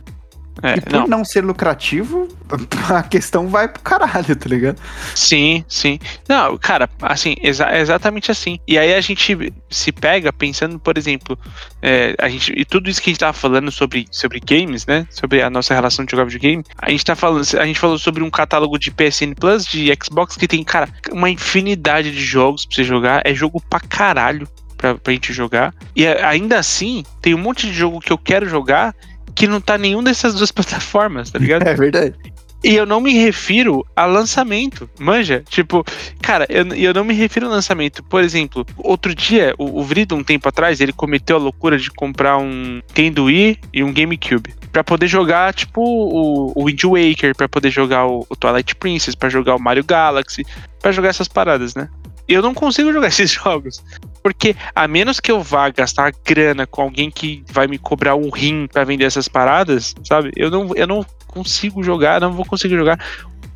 É, e por não, não. ser lucrativo, a questão vai pro caralho, tá ligado? sim, sim. Não, cara, assim, exa- é exatamente assim. E aí a gente se pega pensando, por exemplo, é, a gente, e tudo isso que a gente tava falando sobre, sobre games, né? Sobre a nossa relação de jogar videogame, a gente tá falando, a gente falou sobre um catálogo de PSN Plus, de Xbox, que tem, cara, uma infinidade de jogos pra você jogar. É jogo pra caralho pra, pra gente jogar. E a- ainda assim, tem um monte de jogo que eu quero jogar que não tá nenhum dessas duas plataformas, tá ligado? É verdade. E eu não me refiro a lançamento, manja? Tipo, cara, eu, eu não me refiro a lançamento. Por exemplo, outro dia, o, o Vrido, um tempo atrás, ele cometeu a loucura de comprar um Nintendo Wii e um GameCube. Pra poder jogar, tipo, o, o Wind Waker, pra poder jogar o, o Twilight Princess, pra jogar o Mario Galaxy, pra jogar essas paradas, né? Eu não consigo jogar esses jogos. Porque a menos que eu vá gastar grana com alguém que vai me cobrar um rim pra vender essas paradas, sabe? Eu não, eu não consigo jogar, não vou conseguir jogar.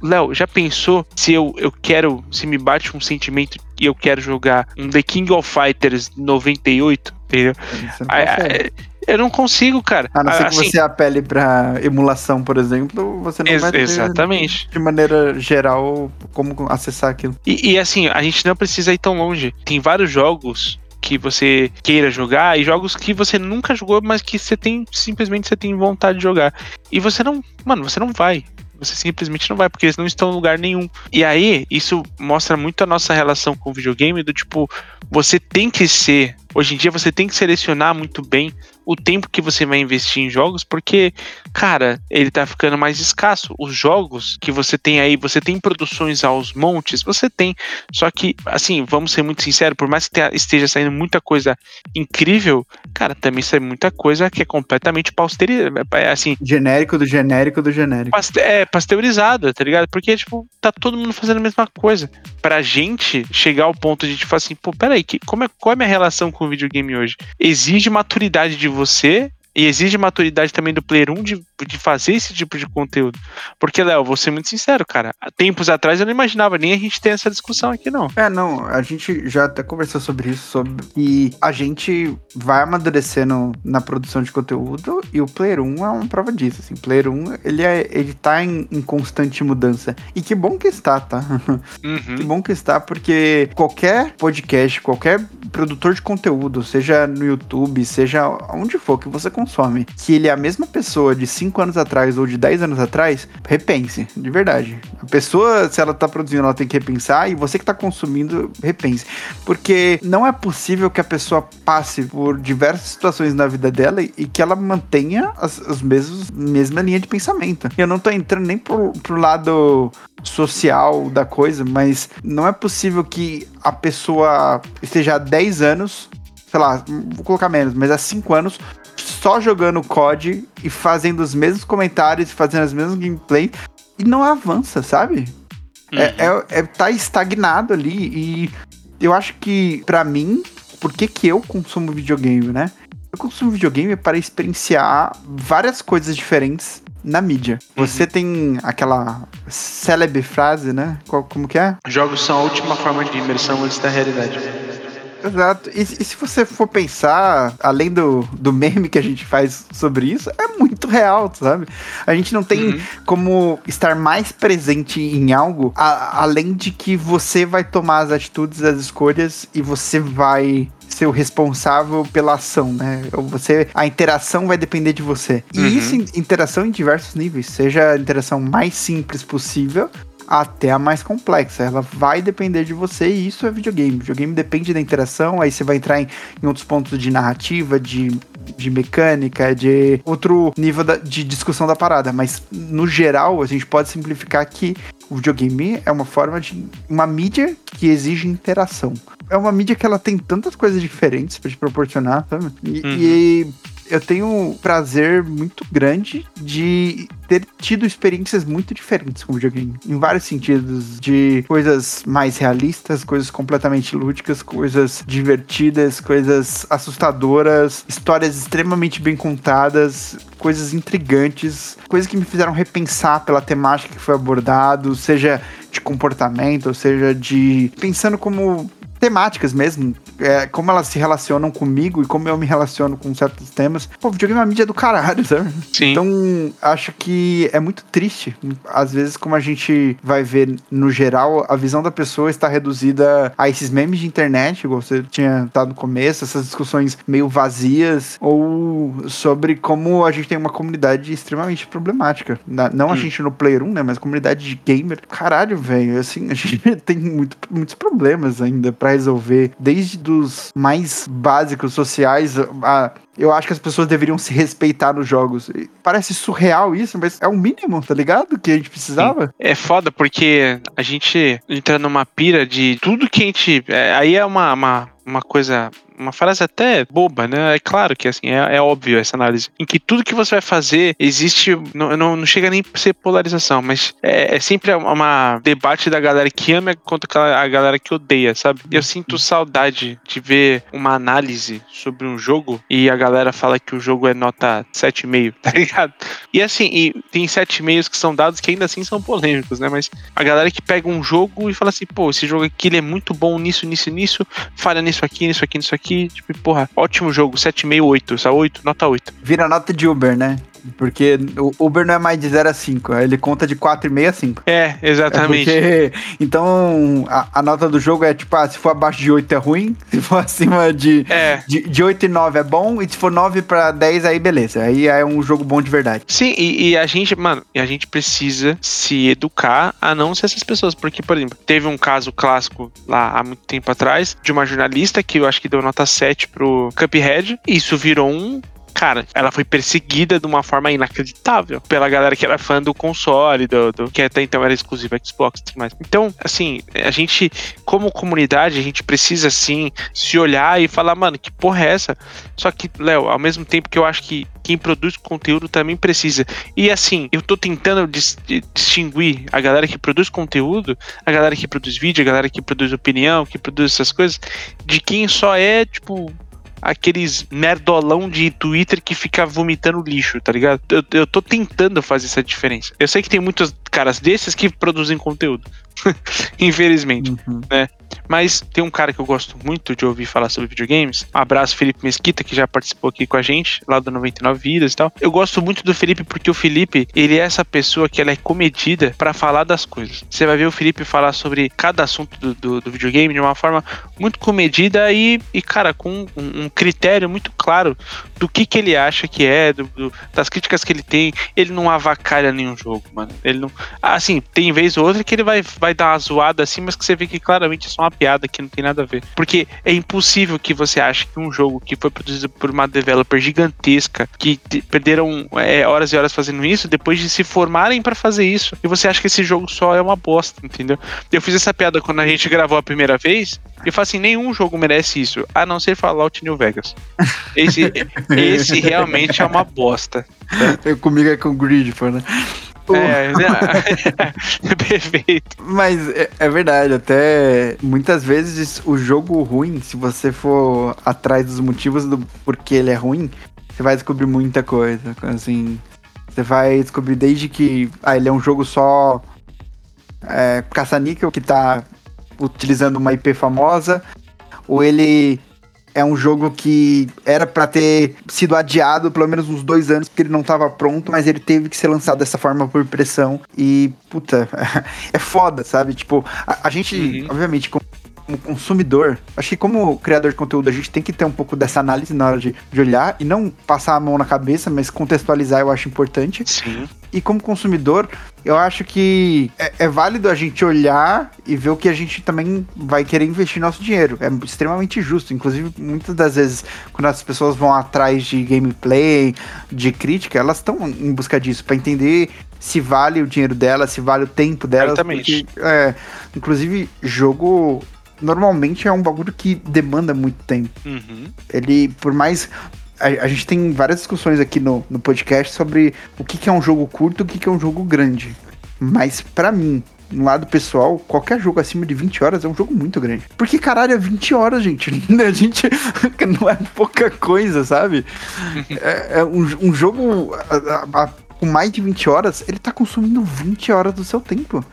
Léo, já pensou se eu, eu quero, se me bate um sentimento e eu quero jogar um The King of Fighters 98, entendeu? Você Ah, ah, Eu não consigo, cara. A não ser que Assim, você apele pra emulação, por exemplo, você não ex- vai ter exatamente. de maneira geral como acessar aquilo. E, e, assim, a gente não precisa ir tão longe. Tem vários jogos que você queira jogar e jogos que você nunca jogou, mas que você tem simplesmente você tem vontade de jogar. E você não, mano, você não vai. Você simplesmente não vai, porque eles não estão em lugar nenhum. E aí, isso mostra muito a nossa relação com o videogame, do tipo, você tem que ser. Hoje em dia você tem que selecionar muito bem o tempo que você vai investir em jogos, porque, cara, ele tá ficando mais escasso. Os jogos que você tem aí, você tem produções aos montes, você tem. Só que, assim, vamos ser muito sinceros, por mais que esteja saindo muita coisa incrível, cara, também sai muita coisa que é completamente pausterizada. Assim, Genérico do genérico do genérico. paste- é, pasteurizada, tá ligado? Porque, tipo, tá todo mundo fazendo a mesma coisa. Pra gente chegar ao ponto de, tipo assim, pô, peraí, que, como é, qual é a minha relação com o videogame hoje? Exige maturidade de você e exige maturidade também do Player 1 de, de fazer esse tipo de conteúdo. Porque, Léo, vou ser muito sincero, cara. Há tempos atrás eu não imaginava nem a gente ter essa discussão aqui, não. É, não, a gente já até conversou sobre isso, sobre que a gente vai amadurecendo na produção de conteúdo e o Player 1 é uma prova disso, assim. Player 1, ele, é, ele tá em, em constante mudança. E que bom que está, tá? Uhum. Que bom que está, porque qualquer podcast, qualquer produtor de conteúdo, seja no YouTube, seja onde for que você consome, que ele é a mesma pessoa de 5 anos atrás ou de 10 anos atrás, repense, de verdade. A pessoa, se ela tá produzindo, ela tem que repensar e você que tá consumindo, repense. Porque não é possível que a pessoa passe por diversas situações na vida dela e que ela mantenha as, as mesmas, mesma linha de pensamento. Eu não tô entrando nem pro, pro lado social da coisa, mas não é possível que a pessoa esteja há 10 anos, sei lá, vou colocar menos, mas há 5 anos, só jogando COD e fazendo os mesmos comentários, fazendo as mesmas gameplays e não avança, sabe? Uhum. É, é, é, tá estagnado ali e eu acho que, para mim, por que que eu consumo videogame, né? Eu consumo videogame para experienciar várias coisas diferentes na mídia. Uhum. Você tem aquela célebre frase, né? Qual, como que é? Jogos são a última forma de imersão antes da realidade. Exato. E, e, se você for pensar, além do, do meme que a gente faz sobre isso, é muito real, sabe? A gente não tem uhum. como estar mais presente em algo, a, além de que você vai tomar as atitudes, as escolhas e você vai ser o responsável pela ação, né? Você, a interação vai depender de você. E uhum. isso, interação em diversos níveis, seja a interação mais simples possível até a mais complexa. Ela vai depender de você e isso é videogame. Videogame depende da interação, aí você vai entrar em, em outros pontos de narrativa, de, de mecânica, de outro nível da, de discussão da parada. Mas no geral, a gente pode simplificar que o videogame é uma forma de. uma mídia que exige interação é uma mídia que ela tem tantas coisas diferentes para te proporcionar, sabe? E, uhum. e eu tenho prazer muito grande de ter tido experiências muito diferentes com videogame. Em vários sentidos. De coisas mais realistas, coisas completamente lúdicas, coisas divertidas, coisas assustadoras, histórias extremamente bem contadas, coisas intrigantes, coisas que me fizeram repensar pela temática que foi abordado, seja de comportamento, seja de pensando como temáticas mesmo, é, como elas se relacionam comigo e como eu me relaciono com certos temas. Pô, videogame é uma mídia do caralho, sabe? Sim. Então, acho que é muito triste. Às vezes, como a gente vai ver no geral, a visão da pessoa está reduzida a esses memes de internet, igual você tinha dado no começo, essas discussões meio vazias, ou sobre como a gente tem uma comunidade extremamente problemática. Não a hum. gente no Player 1, né? Mas comunidade de gamer. Caralho, velho. Assim, a gente tem muito, muitos problemas ainda pra resolver, desde dos mais básicos sociais a eu acho que as pessoas deveriam se respeitar nos jogos. Parece surreal isso, mas é o mínimo, tá ligado? Que a gente precisava. É foda porque a gente entra numa pira de tudo que a gente. É, aí é uma, uma, uma coisa uma frase até boba, né? É claro que assim, é, é, óbvio essa análise. Em que tudo que você vai fazer existe. Não, não, não chega nem a ser polarização, mas é, é sempre uma debate da galera que ama contra a galera que odeia, sabe? Eu sinto saudade de ver uma análise sobre um jogo e a galera fala que o jogo é nota 7,5, tá ligado? E assim, e tem 7,5 que são dados que ainda assim são polêmicos, né? Mas a galera que pega um jogo e fala assim, pô, esse jogo aqui ele é muito bom nisso, nisso, nisso, falha nisso aqui, nisso aqui, nisso aqui tipo, porra, ótimo jogo, 7,5, 8, só 8, nota 8. Vira nota de Uber, né? Porque o Uber não é mais de 0 a 5, ele conta de 4,5 a 5. É, exatamente. É porque, então, a, a, nota do jogo é tipo, ah, se for abaixo de 8 é ruim, se for acima de, é. de, de 8 e 9 é bom, e se for 9 pra 10, aí beleza. Aí é um jogo bom de verdade. Sim, e, e a gente, mano, a gente precisa se educar a não ser essas pessoas. Porque, por exemplo, teve um caso clássico lá há muito tempo atrás de uma jornalista que eu acho que deu nota 7 pro Cuphead. Isso virou um cara, ela foi perseguida de uma forma inacreditável pela galera que era fã do console, do, do que até então era exclusivo Xbox e tudo mais. Então, assim, a gente, como comunidade, a gente precisa, assim, se olhar e falar, mano, que porra é essa? Só que, Léo, ao mesmo tempo que eu acho que quem produz conteúdo também precisa. E assim, eu tô tentando dis distinguir a galera que produz conteúdo, a galera que produz vídeo, a galera que produz opinião, que produz essas coisas, de quem só é, tipo, aqueles nerdolão de Twitter que fica vomitando lixo, tá ligado? Eu, eu tô tentando fazer essa diferença. Eu sei que tem muitas caras desses que produzem conteúdo. Infelizmente. Uhum. Mas tem um cara que eu gosto muito de ouvir falar sobre videogames. Um abraço, Felipe Mesquita, que já participou aqui com a gente, lá do 99 Vidas e tal. Eu gosto muito do Felipe porque o Felipe, ele é essa pessoa que ela é comedida para falar das coisas. Você vai ver o Felipe falar sobre cada assunto do, do, do videogame de uma forma muito comedida e, e cara, com um, um critério muito claro do que, que ele acha que é, do- do- das críticas que ele tem. Ele não avacalha nenhum jogo, mano. Ele não. Assim, tem vez ou outra que ele vai, vai dar uma zoada assim, mas que você vê que claramente é só uma piada que não tem nada a ver. Porque é impossível que você ache que um jogo que foi produzido por uma developer gigantesca, que perderam é, horas e horas fazendo isso, depois de se formarem pra fazer isso, e você acha que esse jogo só é uma bosta, entendeu? Eu fiz essa piada quando a gente gravou a primeira vez, e eu falei assim: nenhum jogo merece isso, a não ser Fallout New Vegas. Esse, esse realmente é uma bosta. Eu comigo é com o Gridful, né? O- É, perfeito. Mas é, é verdade, até muitas vezes o jogo ruim, se você for atrás dos motivos do porquê ele é ruim, você vai descobrir muita coisa. Assim, você vai descobrir desde que ah, ele é um jogo só é, caça-níquel que tá utilizando uma IP famosa, ou ele é um jogo que era pra ter sido adiado pelo menos uns dois anos porque ele não tava pronto, mas ele teve que ser lançado dessa forma por pressão. E, puta, é foda, sabe? Tipo, a, a gente, Uhum. obviamente, como como consumidor, acho que como criador de conteúdo, a gente tem que ter um pouco dessa análise na hora de, de olhar e não passar a mão na cabeça, mas contextualizar eu acho importante. Sim. E como consumidor, eu acho que é, é válido a gente olhar e ver o que a gente também vai querer investir nosso dinheiro. É extremamente justo. Inclusive, muitas das vezes, quando as pessoas vão atrás de gameplay, de crítica, elas estão em busca disso, para entender se vale o dinheiro delas, se vale o tempo delas. Exatamente. porque, é, inclusive, jogo normalmente é um bagulho que demanda muito tempo Uhum. ele, por mais. A, a gente tem várias discussões aqui no, no podcast sobre o que, que é um jogo curto e o que, que é um jogo grande. Mas pra mim, no lado pessoal, qualquer jogo acima de 20 horas é um jogo muito grande. Porque caralho, é 20 horas, gente. A gente não é pouca coisa, sabe? É, é um, um jogo a- a- a- com mais de 20 horas, ele tá consumindo 20 horas do seu tempo.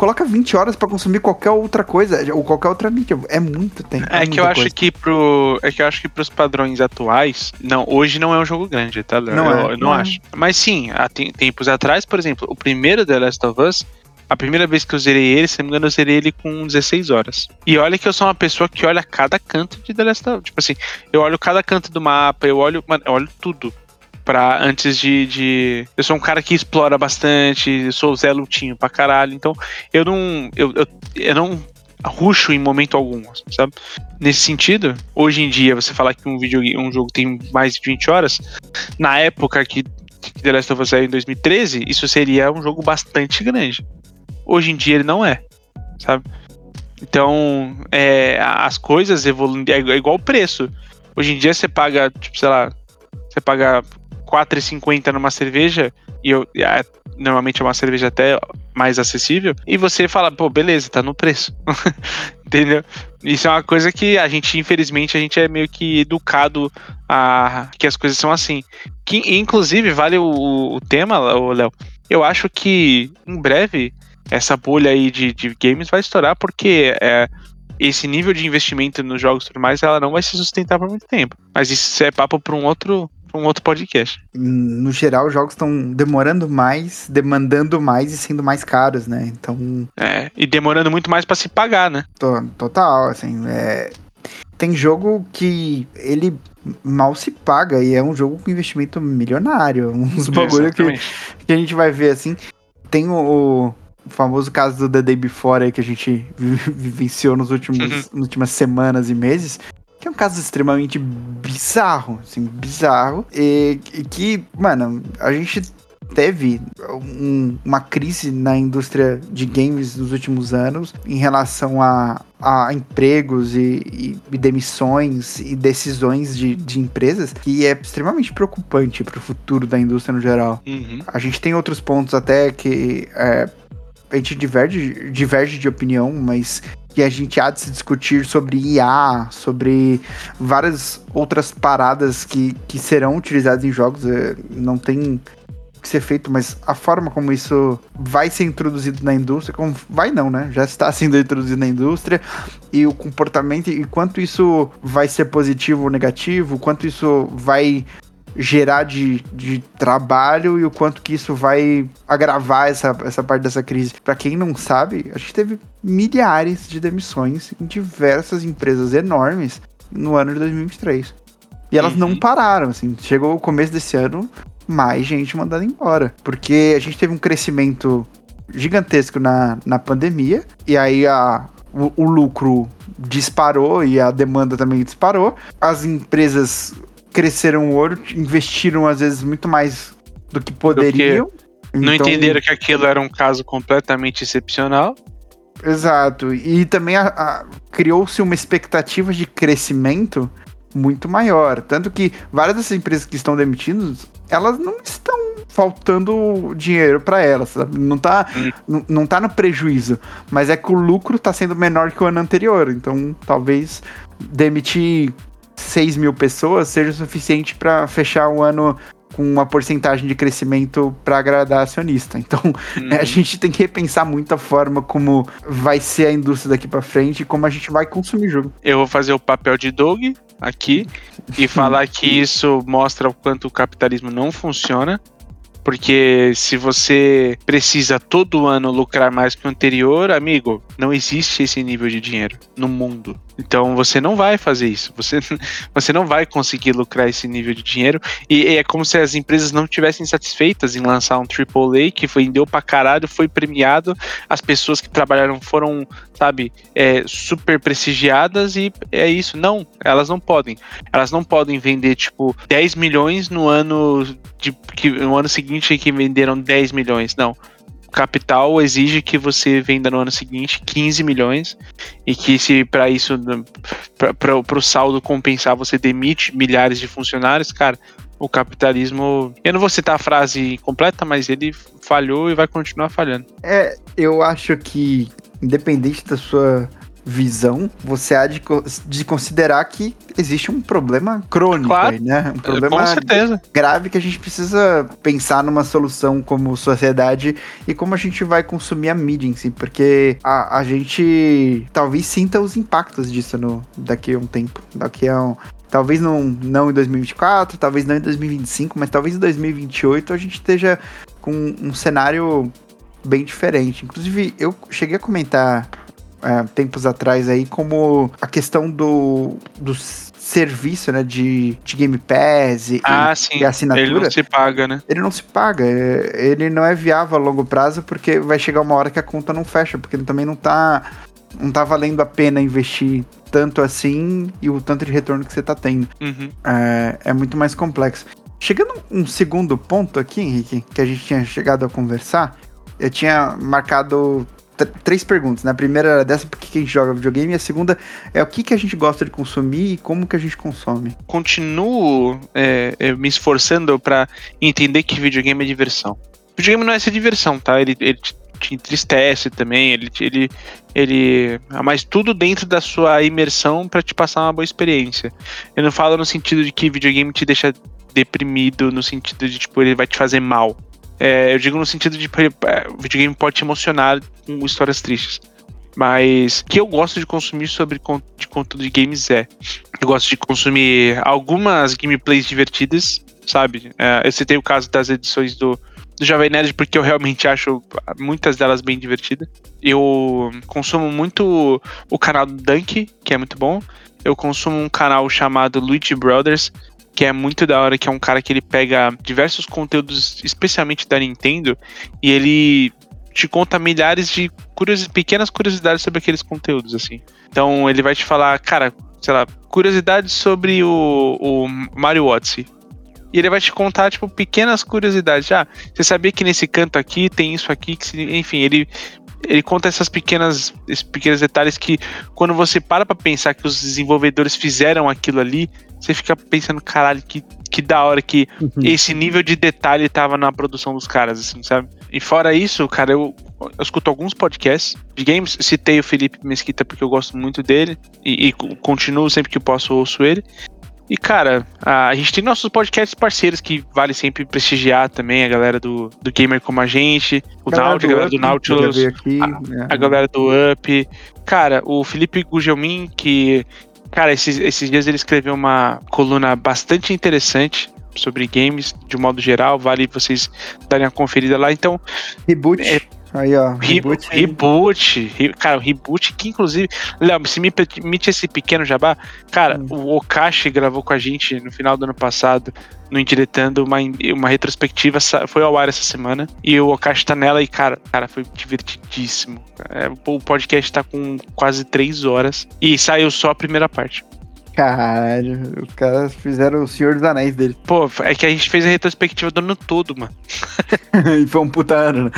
Coloca 20 horas pra consumir qualquer outra coisa, ou qualquer outra mídia. É muito tempo. É que muita eu acho que pro. É que eu acho que pros padrões atuais. Não, hoje não é um jogo grande, tá? Léo? Não eu, é, eu não não é. acho. Mas sim, há tem- tempos atrás, por exemplo, o primeiro The Last of Us. A primeira vez que eu zerei ele, se não me engano, eu zerei ele com 16 horas. E olha que eu sou uma pessoa que olha cada canto de The Last of Us. Tipo assim, eu olho cada canto do mapa, eu olho, mano, eu olho tudo. Pra antes de, de. Eu sou um cara que explora bastante, sou Zé Lutinho pra caralho. Então, eu não. Eu, eu, eu não ruxo em momento algum, sabe? Nesse sentido, hoje em dia, você falar que um, vídeo, um jogo tem mais de 20 horas, na época que, que The Last of Us saiu em 2013, isso seria um jogo bastante grande. Hoje em dia ele não é, sabe? Então, é, as coisas evoluem, é igual o preço. Hoje em dia você paga, tipo, sei lá, você paga R$4,50 numa cerveja, e eu, normalmente é uma cerveja até mais acessível, e você fala, pô, beleza, tá no preço. Entendeu? Isso é uma coisa que a gente, infelizmente, a gente é meio que educado a que as coisas são assim. Que, inclusive, vale o, o tema, Léo. Eu acho que em breve essa bolha aí de, de games vai estourar porque é, esse nível de investimento nos jogos e tudo mais, ela não vai se sustentar por muito tempo. Mas isso é papo para um outro, um outro podcast. no geral, os jogos estão demorando mais, demandando mais e sendo mais caros, né? Então, É, e demorando muito mais para se pagar, né? to- total, assim, é... tem jogo que ele mal se paga e é um jogo com investimento milionário, uns bagulho que, que a gente vai ver assim. Tem o, o famoso caso do The Day Before aí que a gente vi- vivenciou nos últimos, Uhum. nas últimas semanas e meses. Que é um caso extremamente bizarro, assim, bizarro. E, e que, mano, a gente teve um- uma crise na indústria de games nos últimos anos em relação a, a empregos e, e- e demissões e decisões de, de empresas que é extremamente preocupante para o futuro da indústria no geral. Uhum. A gente tem outros pontos até que é, a gente diverge, diverge de opinião, mas que a gente há de se discutir sobre IA, sobre várias outras paradas que, que serão utilizadas em jogos. é, não tem ser feito, mas a forma como isso vai ser introduzido na indústria, como vai não, né? Já está sendo introduzido na indústria e o comportamento e quanto isso vai ser positivo ou negativo, quanto isso vai gerar de, de trabalho e o quanto que isso vai agravar essa, essa parte dessa crise. Para quem não sabe, a gente teve milhares de demissões em diversas empresas enormes no ano de 2023. E elas uhum. não pararam, assim. Chegou o começo desse ano, mais gente mandando embora. Porque a gente teve um crescimento gigantesco na, na pandemia, e aí a, o, o lucro disparou e a demanda também disparou. As empresas cresceram o ouro, investiram às vezes muito mais do que poderiam. Do que não então... entenderam que aquilo era um caso completamente excepcional. Exato. E também criou-se uma expectativa de crescimento muito maior. Tanto que várias dessas empresas que estão demitindo, elas não estão faltando dinheiro para elas, sabe? Não tá, hum. não tá no prejuízo, mas é que o lucro tá sendo menor que o ano anterior. Então, talvez demitir 6 mil pessoas seja suficiente para fechar o ano com uma porcentagem de crescimento para agradar acionista. Então, uhum. a gente tem que repensar muito a forma como vai ser a indústria daqui para frente e como a gente vai consumir jogo. Eu vou fazer o papel de Doug aqui e falar que isso mostra o quanto o capitalismo não funciona porque se você precisa todo ano lucrar mais que o anterior, amigo, não existe esse nível de dinheiro no mundo. Então você não vai fazer isso. Você, você não vai conseguir lucrar esse nível de dinheiro. E, e é como se as empresas não estivessem satisfeitas em lançar um AAA que foi, deu pra caralho, foi premiado. As pessoas que trabalharam foram, sabe, é, super prestigiadas e é isso. Não, elas não podem. Elas não podem vender, tipo, 10 milhões no ano de que no ano seguinte que venderam 10 milhões. Não capital exige que você venda no ano seguinte 15 milhões e que se para isso para o saldo compensar você demite milhares de funcionários, cara, o capitalismo, eu não vou citar a frase completa, mas ele falhou e vai continuar falhando. É, eu acho que independente da sua visão, você há de, de considerar que existe um problema crônico claro, aí, né? Um problema grave que a gente precisa pensar numa solução como sociedade e como a gente vai consumir a mídia em si, porque a, a gente talvez sinta os impactos disso no, daqui a um tempo, daqui a um, Talvez não, não em 2024, talvez não em 2025, mas talvez em 2028 a gente esteja com um cenário bem diferente. Inclusive, eu cheguei a comentar é, tempos atrás aí, como a questão do, do serviço, né, de, de Game Pass e, ah, sim. e assinatura. Ele não se paga, né? Ele não se paga. É, ele não é viável a longo prazo porque vai chegar uma hora que a conta não fecha, porque ele também não tá, não tá valendo a pena investir tanto assim e o tanto de retorno que você tá tendo. Uhum. É, é muito mais complexo. Chegando um segundo ponto aqui, Henrique, que a gente tinha chegado a conversar, eu tinha marcado três perguntas. Né? A primeira era dessa, por que a gente joga videogame? E a segunda é o que, que a gente gosta de consumir e como que a gente consome. Continuo é, é me esforçando para entender que videogame é diversão. Videogame não é ser diversão, tá? Ele, ele te, te entristece também, ele, ele, ele. Mas tudo dentro da sua imersão para te passar uma boa experiência. Eu não falo no sentido de que videogame te deixa deprimido, no sentido de, tipo, ele vai te fazer mal. É, eu digo no sentido de é, o videogame pode te emocionar com histórias tristes. Mas que eu gosto de consumir sobre de conteúdo de games é. Eu gosto de consumir algumas gameplays divertidas, sabe? É, eu citei o caso das edições do, do Jovem Nerd porque eu realmente acho muitas delas bem divertidas. Eu consumo muito o canal do Dunk, que é muito bom. Eu consumo um canal chamado Luigi Brothers, que é muito da hora, que é um cara que ele pega diversos conteúdos, especialmente da Nintendo, e ele te conta milhares de curios, pequenas curiosidades sobre aqueles conteúdos, assim. Então ele vai te falar, cara, sei lá, curiosidades sobre o, o Mario Odyssey. E ele vai te contar, tipo, pequenas curiosidades. Ah, você sabia que nesse canto aqui tem isso aqui, que se, enfim, ele ele conta essas pequenas, esses pequenos detalhes que quando você para pra pensar que os desenvolvedores fizeram aquilo ali, você fica pensando, caralho, que, que da hora que uhum. esse nível de detalhe tava na produção dos caras, assim, sabe? E fora isso, cara, eu, eu escuto alguns podcasts de games, citei o Felipe Mesquita porque eu gosto muito dele e, e continuo sempre que posso ouço ele. E, cara, a, a gente tem nossos podcasts parceiros que vale sempre prestigiar também, a galera do, do Gamer Como a Gente, o Nautilus, a galera do Nautilus, aqui, né? a galera do Up. Cara, o Felipe Gugelmin, que, cara, esses, esses dias ele escreveu uma coluna bastante interessante sobre games, de um modo geral, vale vocês darem uma conferida lá. Então, Reboot. É. Aí, ó. Re- Reboot. Reboot, re- cara, o reboot que inclusive, Léo, se me permite esse pequeno jabá, cara, Hum. o Okashi gravou com a gente no final do ano passado, no Indiretando, uma, uma retrospectiva, foi ao ar essa semana, e o Okashi tá nela e, cara, cara, foi divertidíssimo. É, o podcast tá com quase três horas e saiu só a primeira parte. Caralho, os caras fizeram o Senhor dos Anéis dele. Pô, é que a gente fez a retrospectiva do ano todo, mano. e foi um puta ano, né?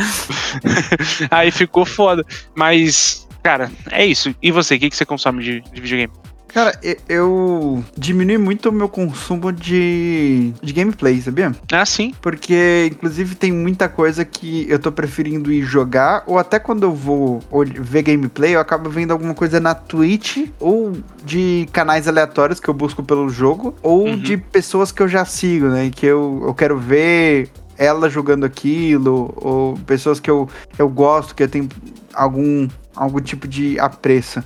Aí ficou foda. Mas, cara, é isso. E você, o que, que você consome de, de videogame? Cara, eu diminui muito o meu consumo de, de gameplay, sabia? Ah, sim. Porque, inclusive, tem muita coisa que eu tô preferindo ir jogar, ou até quando eu vou ver gameplay, eu acabo vendo alguma coisa na Twitch, ou de canais aleatórios que eu busco pelo jogo, ou Uhum. de pessoas que eu já sigo, né? Que eu, eu quero ver ela jogando aquilo, ou pessoas que eu, eu gosto, que eu tenho algum, algum tipo de apreço.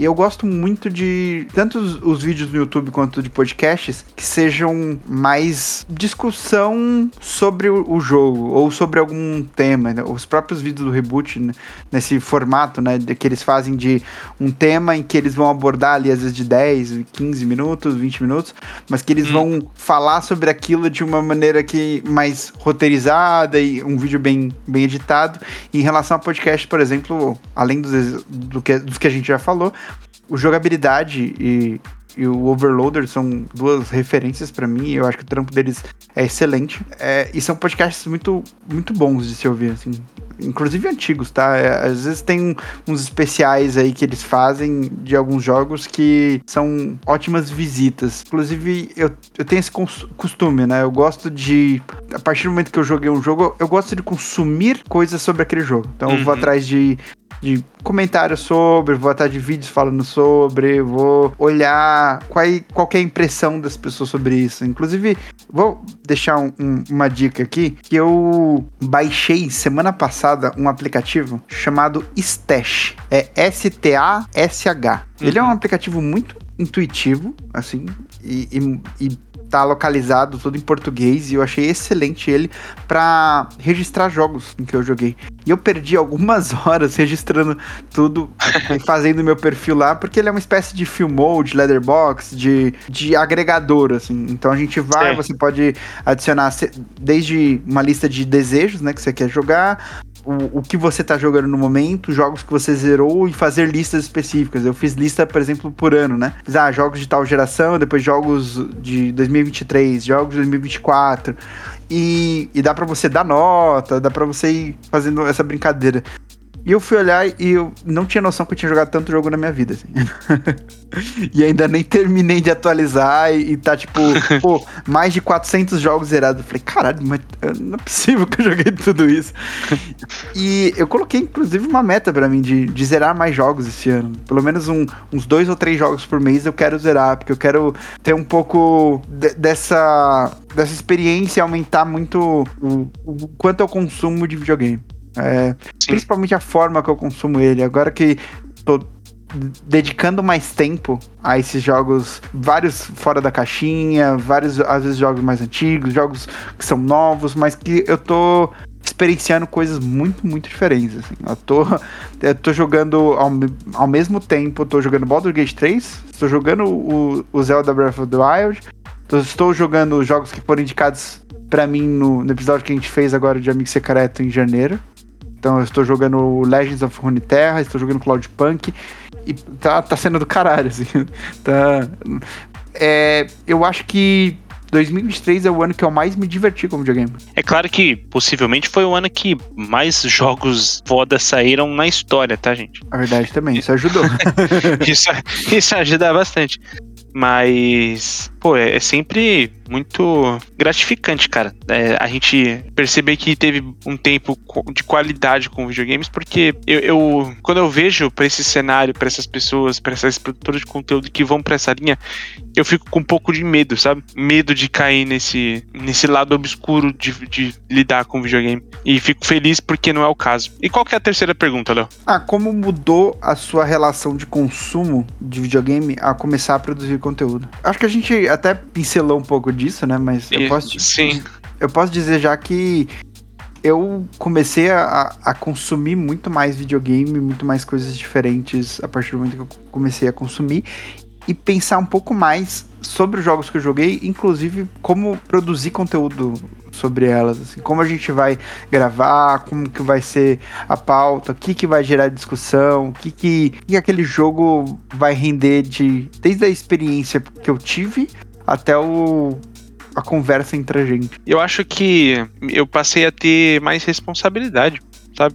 E eu gosto muito de tanto os, os vídeos no YouTube quanto de podcasts que sejam mais discussão sobre o, o jogo ou sobre algum tema. né? Os próprios vídeos do reboot, né, nesse formato, né, que eles fazem de um tema em que eles vão abordar ali às vezes de 10, 15 minutos, 20 minutos, mas que eles Hum. vão falar sobre aquilo de uma maneira que mais roteirizada e um vídeo bem, bem editado. E em relação a podcast, por exemplo, além dos, do que, dos que a gente já falou, o jogabilidade e, e o Overloader são duas referências pra mim. Eu acho que o trampo deles é excelente. É, e são podcasts muito, muito bons de se ouvir, assim. Inclusive antigos, tá? É, às vezes tem um- uns especiais aí que eles fazem de alguns jogos que são ótimas visitas. Inclusive, eu, eu tenho esse costume, né? Eu gosto de. A partir do momento que eu joguei um jogo, eu gosto de consumir coisas sobre aquele jogo. Então eu vou Uhum. atrás de de comentários sobre, vou atrás de vídeos falando sobre, vou olhar qual, é- qual é a impressão das pessoas sobre isso. Inclusive, vou deixar um- um- uma dica aqui, que eu baixei semana passada um aplicativo chamado Stash. É S-T-A-S-H. Ele é um aplicativo muito intuitivo, assim, e, e, e tá localizado todo em português e eu achei excelente ele pra registrar jogos em que eu joguei. E eu perdi algumas horas registrando tudo e fazendo meu perfil lá, porque ele é uma espécie de film mode, letterbox, de, de agregador, assim. Então a gente vai, Certo. você pode adicionar desde uma lista de desejos, né, que você quer jogar, o, o que você tá jogando no momento, jogos que você zerou e fazer listas específicas. Eu fiz lista, por exemplo, por ano, né? Fiz, ah, jogos de tal geração, depois jogos de 2023, jogos de 2024. E, e dá pra você dar nota, dá pra você ir fazendo essa brincadeira. E eu fui olhar e eu não tinha noção que eu tinha jogado tanto jogo na minha vida, assim. e ainda nem terminei de atualizar e, e tá, tipo, pô, mais de 400 jogos zerados. Eu falei, caralho, mas eh, não é possível que eu joguei tudo isso. e eu coloquei, inclusive, uma meta pra mim de, de zerar mais jogos esse ano. Pelo menos um- uns dois ou três jogos por mês eu quero zerar, porque eu quero ter um pouco de- dessa, dessa experiência e aumentar muito o, o quanto eu consumo de videogame. É, principalmente a forma que eu consumo ele. Agora que tô dedicando mais tempo a esses jogos, vários fora da caixinha, vários às vezes jogos mais antigos, jogos que são novos, mas que eu tô experienciando coisas muito, muito diferentes. Assim. Eu, tô, eu tô jogando ao, ao mesmo tempo, eu tô jogando Baldur's Gate 3, estou jogando o, o Zelda Breath of the Wild, estou jogando os jogos que foram indicados pra mim no, no episódio que a gente fez agora de Amigo Secreto em janeiro. Então eu estou jogando Legends of Runeterra, estou jogando Cloudpunk e tá, tá sendo do caralho, assim. Tá, é, eu acho que 2023 é o ano que eu mais me diverti com videogame. É claro que possivelmente foi o ano que mais jogos foda saíram na história, tá, gente? A verdade também, isso ajudou. Isso, isso ajuda bastante. Mas pô, é, é sempre muito gratificante, cara. É, a gente perceber que teve um tempo de qualidade com videogames, porque eu, eu quando eu vejo para esse cenário, para essas pessoas, para essas produtoras de conteúdo que vão para essa linha, eu fico com um pouco de medo, sabe? Medo de cair nesse, nesse lado obscuro de, de lidar com videogame. E fico feliz porque não é o caso. E qual que é a terceira pergunta, Léo? Ah, como mudou a sua relação de consumo de videogame a começar a produzir conteúdo? Acho que a gente até pincelou um pouco disso, né? Mas eu posso. Sim. Eu posso dizer já que eu comecei a, a, consumir muito mais videogame, muito mais coisas diferentes a partir do momento que eu comecei a consumir e pensar um pouco mais sobre os jogos que eu joguei, inclusive como produzir conteúdo sobre elas, assim, como a gente vai gravar, como que vai ser a pauta, o que que vai gerar discussão, o que que, que aquele jogo vai render de desde a experiência que eu tive até o a conversa entre a gente. Eu acho que eu passei a ter mais responsabilidade, sabe?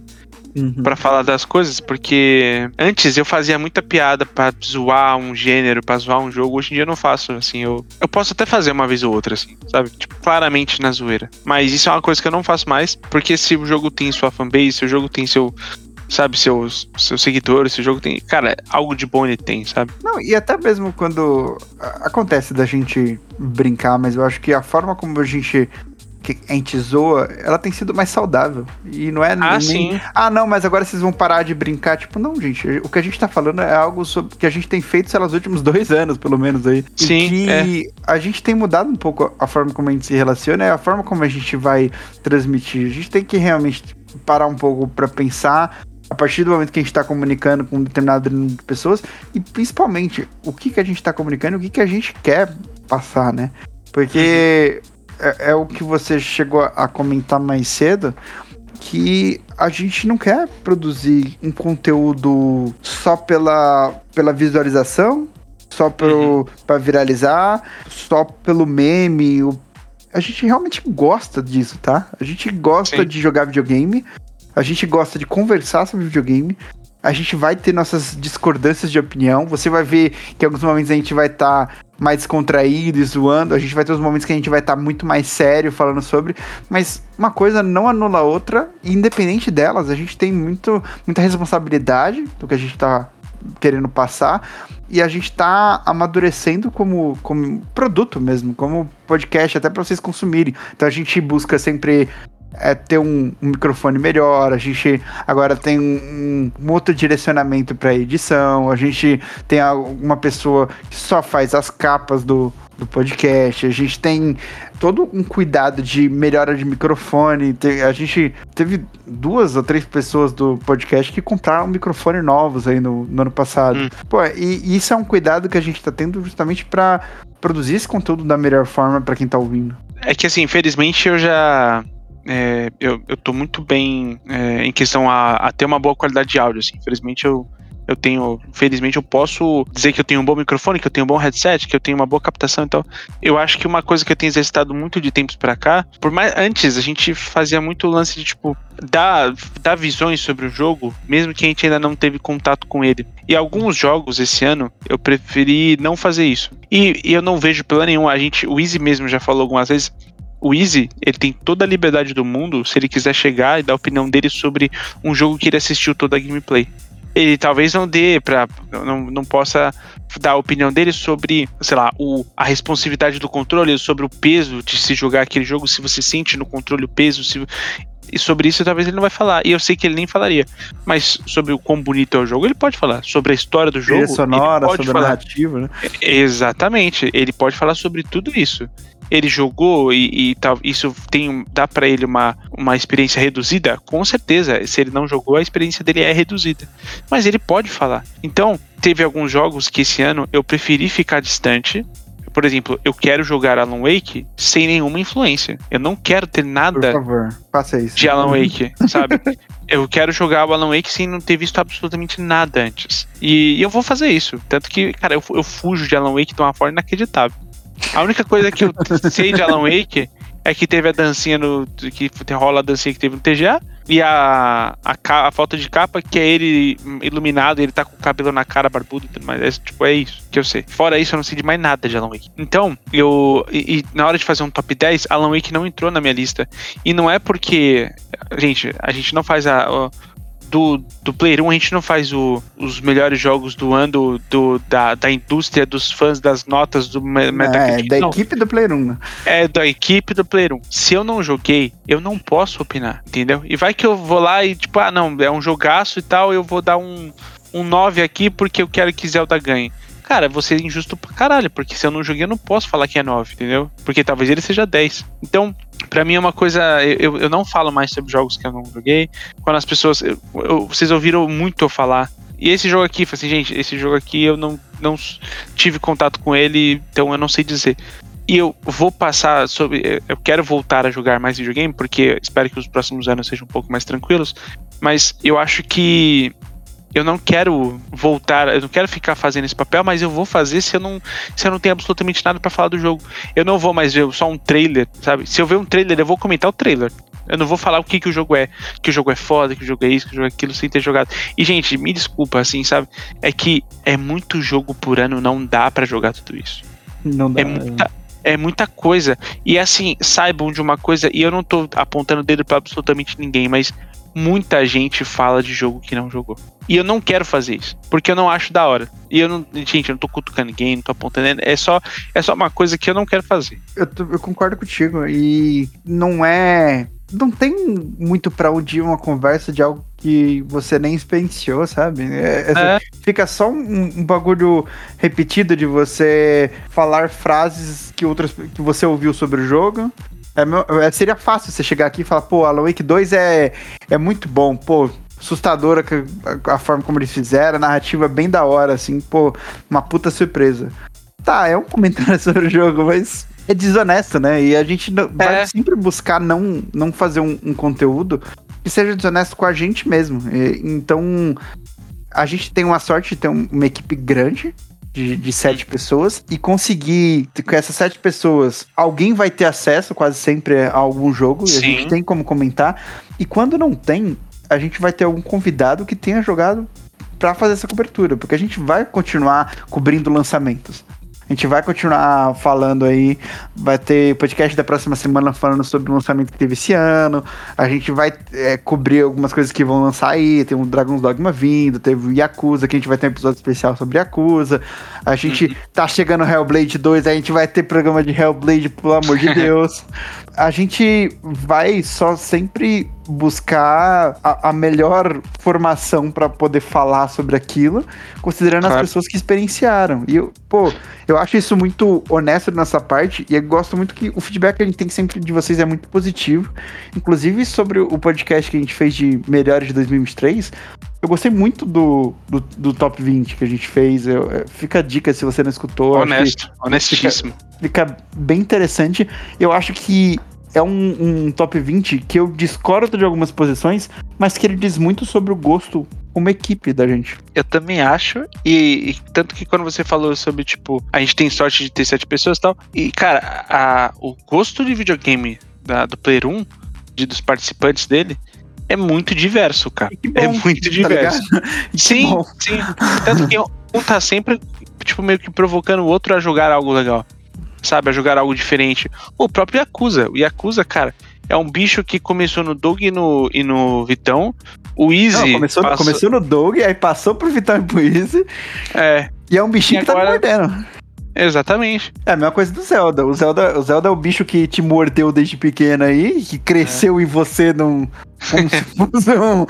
Uhum. para falar das coisas, porque antes eu fazia muita piada para zoar um gênero, para zoar um jogo. Hoje em dia eu não faço, assim, eu, eu posso até fazer uma vez ou outra, assim, sabe? Tipo, claramente na zoeira. Mas isso é uma coisa que eu não faço mais, porque se o jogo tem sua fanbase, se o jogo tem seu sabe, seus, seus seguidores, esse jogo tem. Cara, algo de bom ele tem, sabe? Não, e até mesmo quando acontece da gente brincar, mas eu acho que a forma como a gente que a gente zoa, ela tem sido mais saudável. E não é ah, nem. Sim. Ah, não, mas agora vocês vão parar de brincar. Tipo, não, gente. O que a gente tá falando é algo sobre, que a gente tem feito, sei lá, nos últimos dois anos, pelo menos aí. Sim. E que é. a gente tem mudado um pouco a forma como a gente se relaciona e a forma como a gente vai transmitir. A gente tem que realmente parar um pouco para pensar a partir do momento que a gente está comunicando com um determinado número de pessoas e principalmente o que, que a gente está comunicando, o que, que a gente quer passar, né? Porque é, é, o que você chegou a comentar mais cedo, que a gente não quer produzir um conteúdo só pela, pela visualização, só para uhum. viralizar, só pelo meme. A gente realmente gosta disso, tá? A gente gosta Sim. de jogar videogame, a gente gosta de conversar sobre videogame. A gente vai ter nossas discordâncias de opinião. Você vai ver que em alguns momentos a gente vai estar tá mais descontraído e zoando. A gente vai ter os momentos que a gente vai estar tá muito mais sério falando sobre. Mas uma coisa não anula a outra. E independente delas, a gente tem muito, muita responsabilidade do que a gente está querendo passar e a gente está amadurecendo como, como produto mesmo, como podcast, até para vocês consumirem. Então a gente busca sempre é, ter um, um, microfone melhor, a gente agora tem um, um outro direcionamento para edição, a gente tem uma pessoa que só faz as capas do, do podcast, a gente tem todo um cuidado de melhora de microfone. A gente teve duas ou três pessoas do podcast que compraram microfone novos aí no, no ano passado. Hum. Pô, e, e, isso é um cuidado que a gente tá tendo justamente para produzir esse conteúdo da melhor forma para quem tá ouvindo. É que assim, infelizmente eu já é, eu, eu tô muito bem é, em questão a, a, ter uma boa qualidade de áudio. Assim. Infelizmente eu, eu tenho, felizmente eu posso dizer que eu tenho um bom microfone, que eu tenho um bom headset, que eu tenho uma boa captação. Então, eu acho que uma coisa que eu tenho exercitado muito de tempos para cá, por mais antes a gente fazia muito lance de tipo dar, dar visões sobre o jogo, mesmo que a gente ainda não teve contato com ele. E alguns jogos esse ano eu preferi não fazer isso. E, e eu não vejo pela nenhuma. A gente, o Easy mesmo já falou algumas vezes o Easy, ele tem toda a liberdade do mundo se ele quiser chegar e dar a opinião dele sobre um jogo que ele assistiu toda a gameplay. Ele talvez não dê para não, não possa dar a opinião dele sobre, sei lá, o, a responsividade do controle, sobre o peso de se jogar aquele jogo, se você sente no controle o peso, se, e sobre isso talvez ele não vai falar. E eu sei que ele nem falaria. Mas sobre o quão bonito é o jogo, ele pode falar. Sobre a história do jogo. sonora, sobre falar. a narrativa, né? Exatamente. Ele pode falar sobre tudo isso ele jogou e, e tal, isso tem dá para ele uma, uma experiência reduzida, com certeza. Se ele não jogou, a experiência dele é reduzida. Mas ele pode falar. Então, teve alguns jogos que esse ano eu preferi ficar distante. Por exemplo, eu quero jogar Alan Wake sem nenhuma influência. Eu não quero ter nada favor, de Alan Wake, sabe? eu quero jogar o Alan Wake sem não ter visto absolutamente nada antes. E, e eu vou fazer isso. Tanto que, cara, eu, eu fujo de Alan Wake de uma forma inacreditável. A única coisa que eu sei de Alan Wake é que teve a dancinha no. que rola a dancinha que teve no TGA. E a, a, a foto de capa, que é ele iluminado, ele tá com o cabelo na cara, barbudo e tudo mais. É, tipo, é isso que eu sei. Fora isso, eu não sei de mais nada de Alan Wake. Então, eu. E, e na hora de fazer um top 10, Alan Wake não entrou na minha lista. E não é porque. Gente, a gente não faz a. o- do, do Player 1, a gente não faz o- os melhores jogos do ano do, da, da indústria, dos fãs, das notas do Me- É, Metacritic. da não equipe do Player 1, né? é da equipe do Player 1. Se eu não joguei, eu não posso opinar, entendeu? E vai que eu vou lá e, tipo, ah, não, é um jogaço e tal, eu vou dar um, um 9 aqui porque eu quero que Zelda ganhe. Cara, vou ser injusto pra caralho, porque se eu não joguei, eu não posso falar que é 9, entendeu? Porque talvez ele seja 10. Então, pra mim é uma coisa. Eu, eu não falo mais sobre jogos que eu não joguei. Quando as pessoas. eu- eu- vocês ouviram muito eu falar. E esse jogo aqui, assim, gente, esse jogo aqui eu não, não tive contato com ele, então eu não sei dizer. E eu vou passar sobre. Eu quero voltar a jogar mais videogame, porque espero que os próximos anos sejam um pouco mais tranquilos. Mas eu acho que eu não quero voltar, eu não quero ficar fazendo esse papel, mas eu vou fazer se eu não, se eu não tenho absolutamente nada pra falar do jogo. Eu não vou mais ver só um trailer, sabe? Se eu ver um trailer, eu vou comentar o trailer. Eu não vou falar o que, que o jogo é, que o jogo é foda, que o jogo é isso, que o jogo é aquilo, sem ter jogado. E, gente, me desculpa, assim, sabe? É que é muito jogo por ano, não dá pra jogar tudo isso. Não dá. É muita, é muita coisa. E assim, saibam de uma coisa, e eu não tô apontando o dedo pra absolutamente ninguém, mas muita gente fala de jogo que não jogou. E eu não quero fazer isso, porque eu não acho da hora. E eu não, gente, eu não tô cutucando ninguém, não tô apontando, é só é só uma coisa que eu não quero fazer. Eu, eu concordo contigo. E não é. Não tem muito pra onde ir uma conversa de algo que você nem experienciou, sabe? É- é- É. Fica só um, um bagulho repetido de você falar frases que outras que você ouviu sobre o jogo. É, meu- é- seria fácil você chegar aqui e falar, pô, Alan Wake 2 é, é muito bom, pô, assustadora a, a forma como eles fizeram, a narrativa bem da hora, assim, pô, uma puta surpresa. Tá, é um comentário sobre o jogo, mas é desonesto, né? E a gente não- vai É. sempre buscar não, não fazer um, um conteúdo que seja desonesto com a gente mesmo. E- então, a gente tem uma sorte de ter um- uma equipe grande. De, de sete pessoas e conseguir com essas sete pessoas alguém vai ter acesso quase sempre a algum jogo e a Sim. gente tem como comentar e quando não tem a gente vai ter algum convidado que tenha jogado pra fazer essa cobertura, porque a gente vai continuar cobrindo lançamentos. A gente vai continuar falando aí, vai ter podcast da próxima semana falando sobre o lançamento que teve esse ano. A gente vai é, cobrir algumas coisas que vão lançar aí. Tem o Dragon's Dogma vindo, teve o Yakuza, que a gente vai ter um episódio especial sobre Yakuza. A gente tá chegando Hellblade 2, a gente vai ter programa de Hellblade, pelo amor de Deus. A gente vai só sempre buscar a, a melhor formação pra poder falar sobre aquilo, considerando Claro. as pessoas que experienciaram. E eu, pô, eu acho isso muito honesto da nossa parte e eu gosto muito que o feedback que a gente tem sempre de vocês é muito positivo. Inclusive sobre o podcast que a gente fez de melhores de 2023, eu gostei muito do, do, do top 20 que a gente fez. Eu- é, fica a dica se você não escutou. Honesto, honestíssimo. fica bem interessante. Eu acho que é um, um top 20 que eu discordo de algumas posições, mas que ele diz muito sobre o gosto como equipe da gente. Eu também acho. E, e tanto que quando você falou sobre, tipo, a gente tem sorte de ter sete pessoas e tal. E, cara, a, o gosto de videogame da- do Player 1, de, dos participantes dele, é muito diverso, cara. Que é bom, muito tá diverso. sim, bom. sim. Tanto que um tá sempre, tipo, meio que provocando o outro a jogar algo legal. Sabe? A jogar algo diferente. O próprio Yakuza. O Yakuza, cara, é um bicho que começou no Doug e no, e no Vitão. O Easy. Não, começou, passou- começou no Doug, aí passou pro Vital e pro Easy, É, e é um bichinho E que tá me agora- mordendo. exatamente. É a mesma coisa do Zelda. O Zelda, o Zelda é o bicho que te mordeu desde pequeno aí, que cresceu em você num, como se fosse um,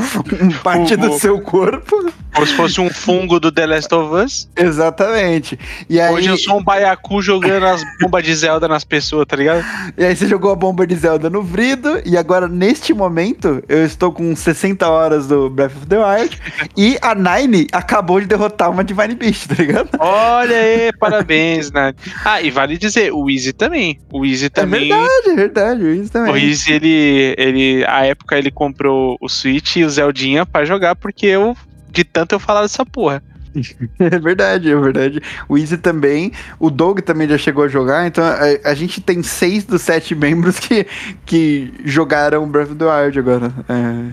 um parte do O- seu corpo. Como se fosse um fungo do The Last of Us. Exatamente. E aí, Hoje eu sou um baiacu jogando as bombas de Zelda nas pessoas, tá ligado? E aí você jogou a bomba de Zelda no Vrido, e agora, neste momento, eu estou com 60 horas do Breath of the Wild, e a Nine acabou de derrotar uma Divine Beast, tá ligado? Olha aí, parabéns, né? Ah, e vale dizer, o Easy também. O Easy também. verdade, é verdade, isso também. O Easy, ele, ele. A época ele comprou o Switch e o Zeldinha pra jogar, porque eu. De tanto eu falar dessa porra. É verdade, é verdade. O Easy também, o Doug também já chegou a jogar, então a, a gente tem seis dos sete membros que, que jogaram Breath of the Wild agora. É,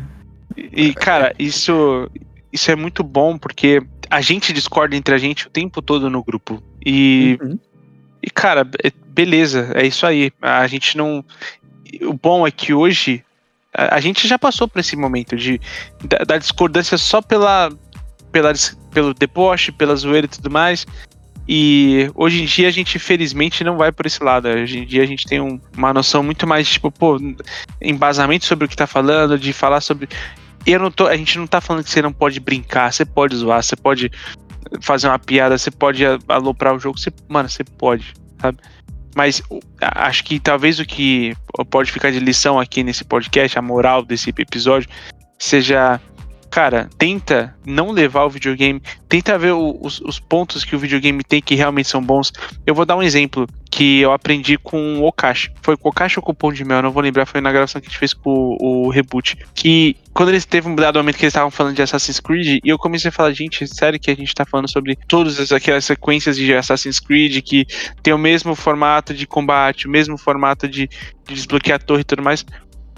E, cara, isso, isso é muito bom porque a gente discorda entre a gente o tempo todo no grupo. E, Uhum. e cara, é- beleza, é isso aí. A gente não. O bom é que hoje a, a gente já passou por esse momento de da, da discordância só pela, pela pelo deboche, pela zoeira e tudo mais. E hoje em dia a gente, felizmente, não vai por esse lado. Hoje em dia a gente tem um- uma noção muito mais, tipo, pô, embasamento sobre o que tá falando, de falar sobre. Eu não tô, a gente não tá falando que você não pode brincar, você pode zoar, você pode fazer uma piada, você pode aloprar o jogo, você, mano, você pode, sabe? Mas acho que talvez o que pode ficar de lição aqui nesse podcast, a moral desse episódio, seja, cara, tenta não levar o videogame, tenta ver o- os, os pontos que o videogame tem que realmente são bons. Eu vou dar um exemplo que eu aprendi com o Okashi. Foi com o Okashi ou com o Pão de Mel, não vou lembrar, foi na gravação que a gente fez com o, o Reboot. Que quando eles teve um dado momento que eles estavam falando de Assassin's Creed, e eu comecei a falar, gente, sério que a gente tá falando sobre todas as- aquelas sequências de Assassin's Creed que tem o mesmo formato de combate, o mesmo formato de, de desbloquear a torre e tudo mais.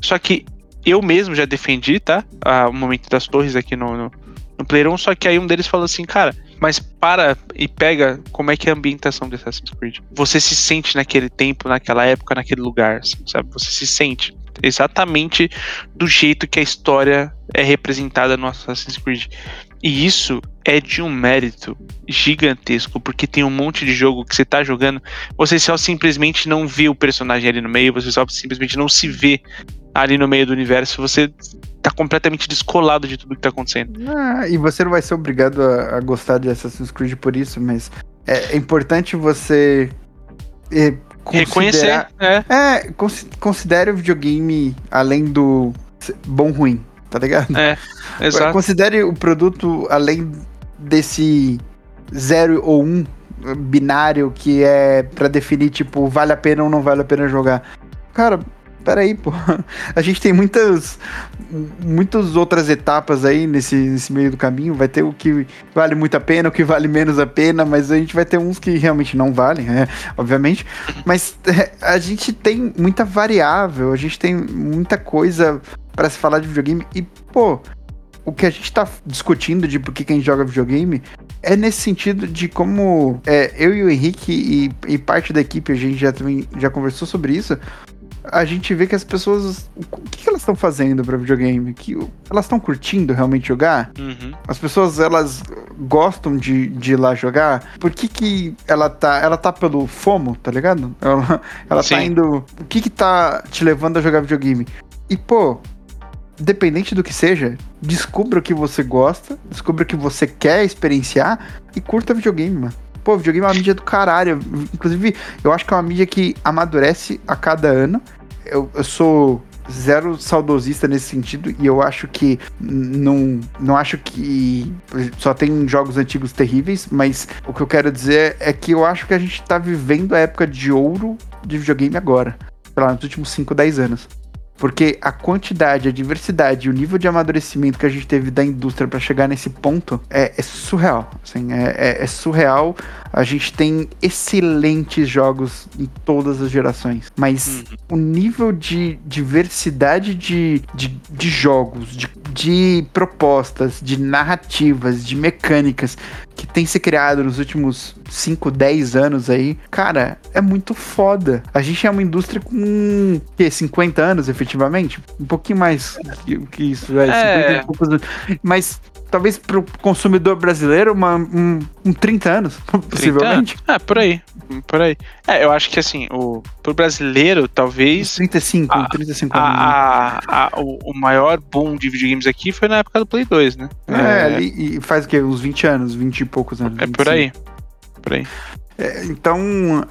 Só que eu mesmo já defendi, tá? O momento das torres aqui no, no, no Player 1, só que aí um deles falou assim, cara, mas para e pega como é que é a ambientação de Assassin's Creed. Você se sente naquele tempo, naquela época, naquele lugar, assim, sabe? Você se sente exatamente do jeito que a história é representada no Assassin's Creed. E isso é de um mérito gigantesco, porque tem um monte de jogo que você tá jogando, você só simplesmente não vê o personagem ali no meio, você só simplesmente não se vê ali no meio do universo, você tá completamente descolado de tudo que tá acontecendo. Ah, e você não vai ser obrigado a, a gostar de Assassin's Creed por isso, mas é, é importante você é, Reconhecer, é. É, cons- considere o videogame além do bom ruim, tá ligado? É, exato. Considere o produto além desse zero ou um binário que é pra definir, tipo, vale a pena ou não vale a pena jogar. Cara, peraí, pô. A gente tem muitas, muitas outras etapas aí nesse, nesse meio do caminho. Vai ter o que vale muito a pena, o que vale menos a pena, mas a gente vai ter uns que realmente não valem, é, obviamente. Mas é, a gente tem muita variável, a gente tem muita coisa pra se falar de videogame e, pô, o que a gente tá discutindo de por que que a gente joga videogame é nesse sentido de como é, eu e o Henrique e, e parte da equipe, a gente já também já conversou sobre isso. A gente vê que as pessoas. O que, que elas estão fazendo pra videogame? Que, elas estão curtindo realmente jogar? Uhum. As pessoas, elas gostam de, de ir lá jogar? Por que que ela tá... Ela tá pelo FOMO, tá ligado? Ela, ela tá indo... O que que tá te levando a jogar videogame? E, pô, dependente do que seja, descubra o que você gosta, descubra o que você quer experienciar e curta videogame, mano. Pô, videogame é uma mídia do caralho. Inclusive, eu acho que é uma mídia que amadurece a cada ano. Eu, eu sou zero saudosista nesse sentido e eu acho que não, não acho que só tem jogos antigos terríveis, mas o que eu quero dizer é que eu acho que a gente tá vivendo a época de ouro de videogame agora, sei lá, nos últimos 5, 10 anos. Porque a quantidade, a diversidade o nível de amadurecimento que a gente teve da indústria para chegar nesse ponto é, é surreal. Assim, é, é- é surreal. A gente tem excelentes jogos em todas as gerações. Mas o nível de diversidade de, de, de jogos, de, de propostas, de narrativas, de mecânicas que tem se criado nos últimos 5, 10 anos aí, cara, é muito foda. A gente é uma indústria com que, 50 anos, efetivamente? Um pouquinho mais que, que isso, é, É. 50 e poucos anos. Mas talvez pro consumidor brasileiro, uma, um, um 30 anos, possivelmente. Ah, por aí. Por aí. É, eu acho que assim, o, pro brasileiro, talvez 35, Ah, 35 anos. né? a, a, a- o, o maior boom de videogames aqui foi na época do Play 2, né? É, ali, e faz o quê? Uns 20 anos, 20 e poucos anos. é por 25. aí. Por aí. É, então,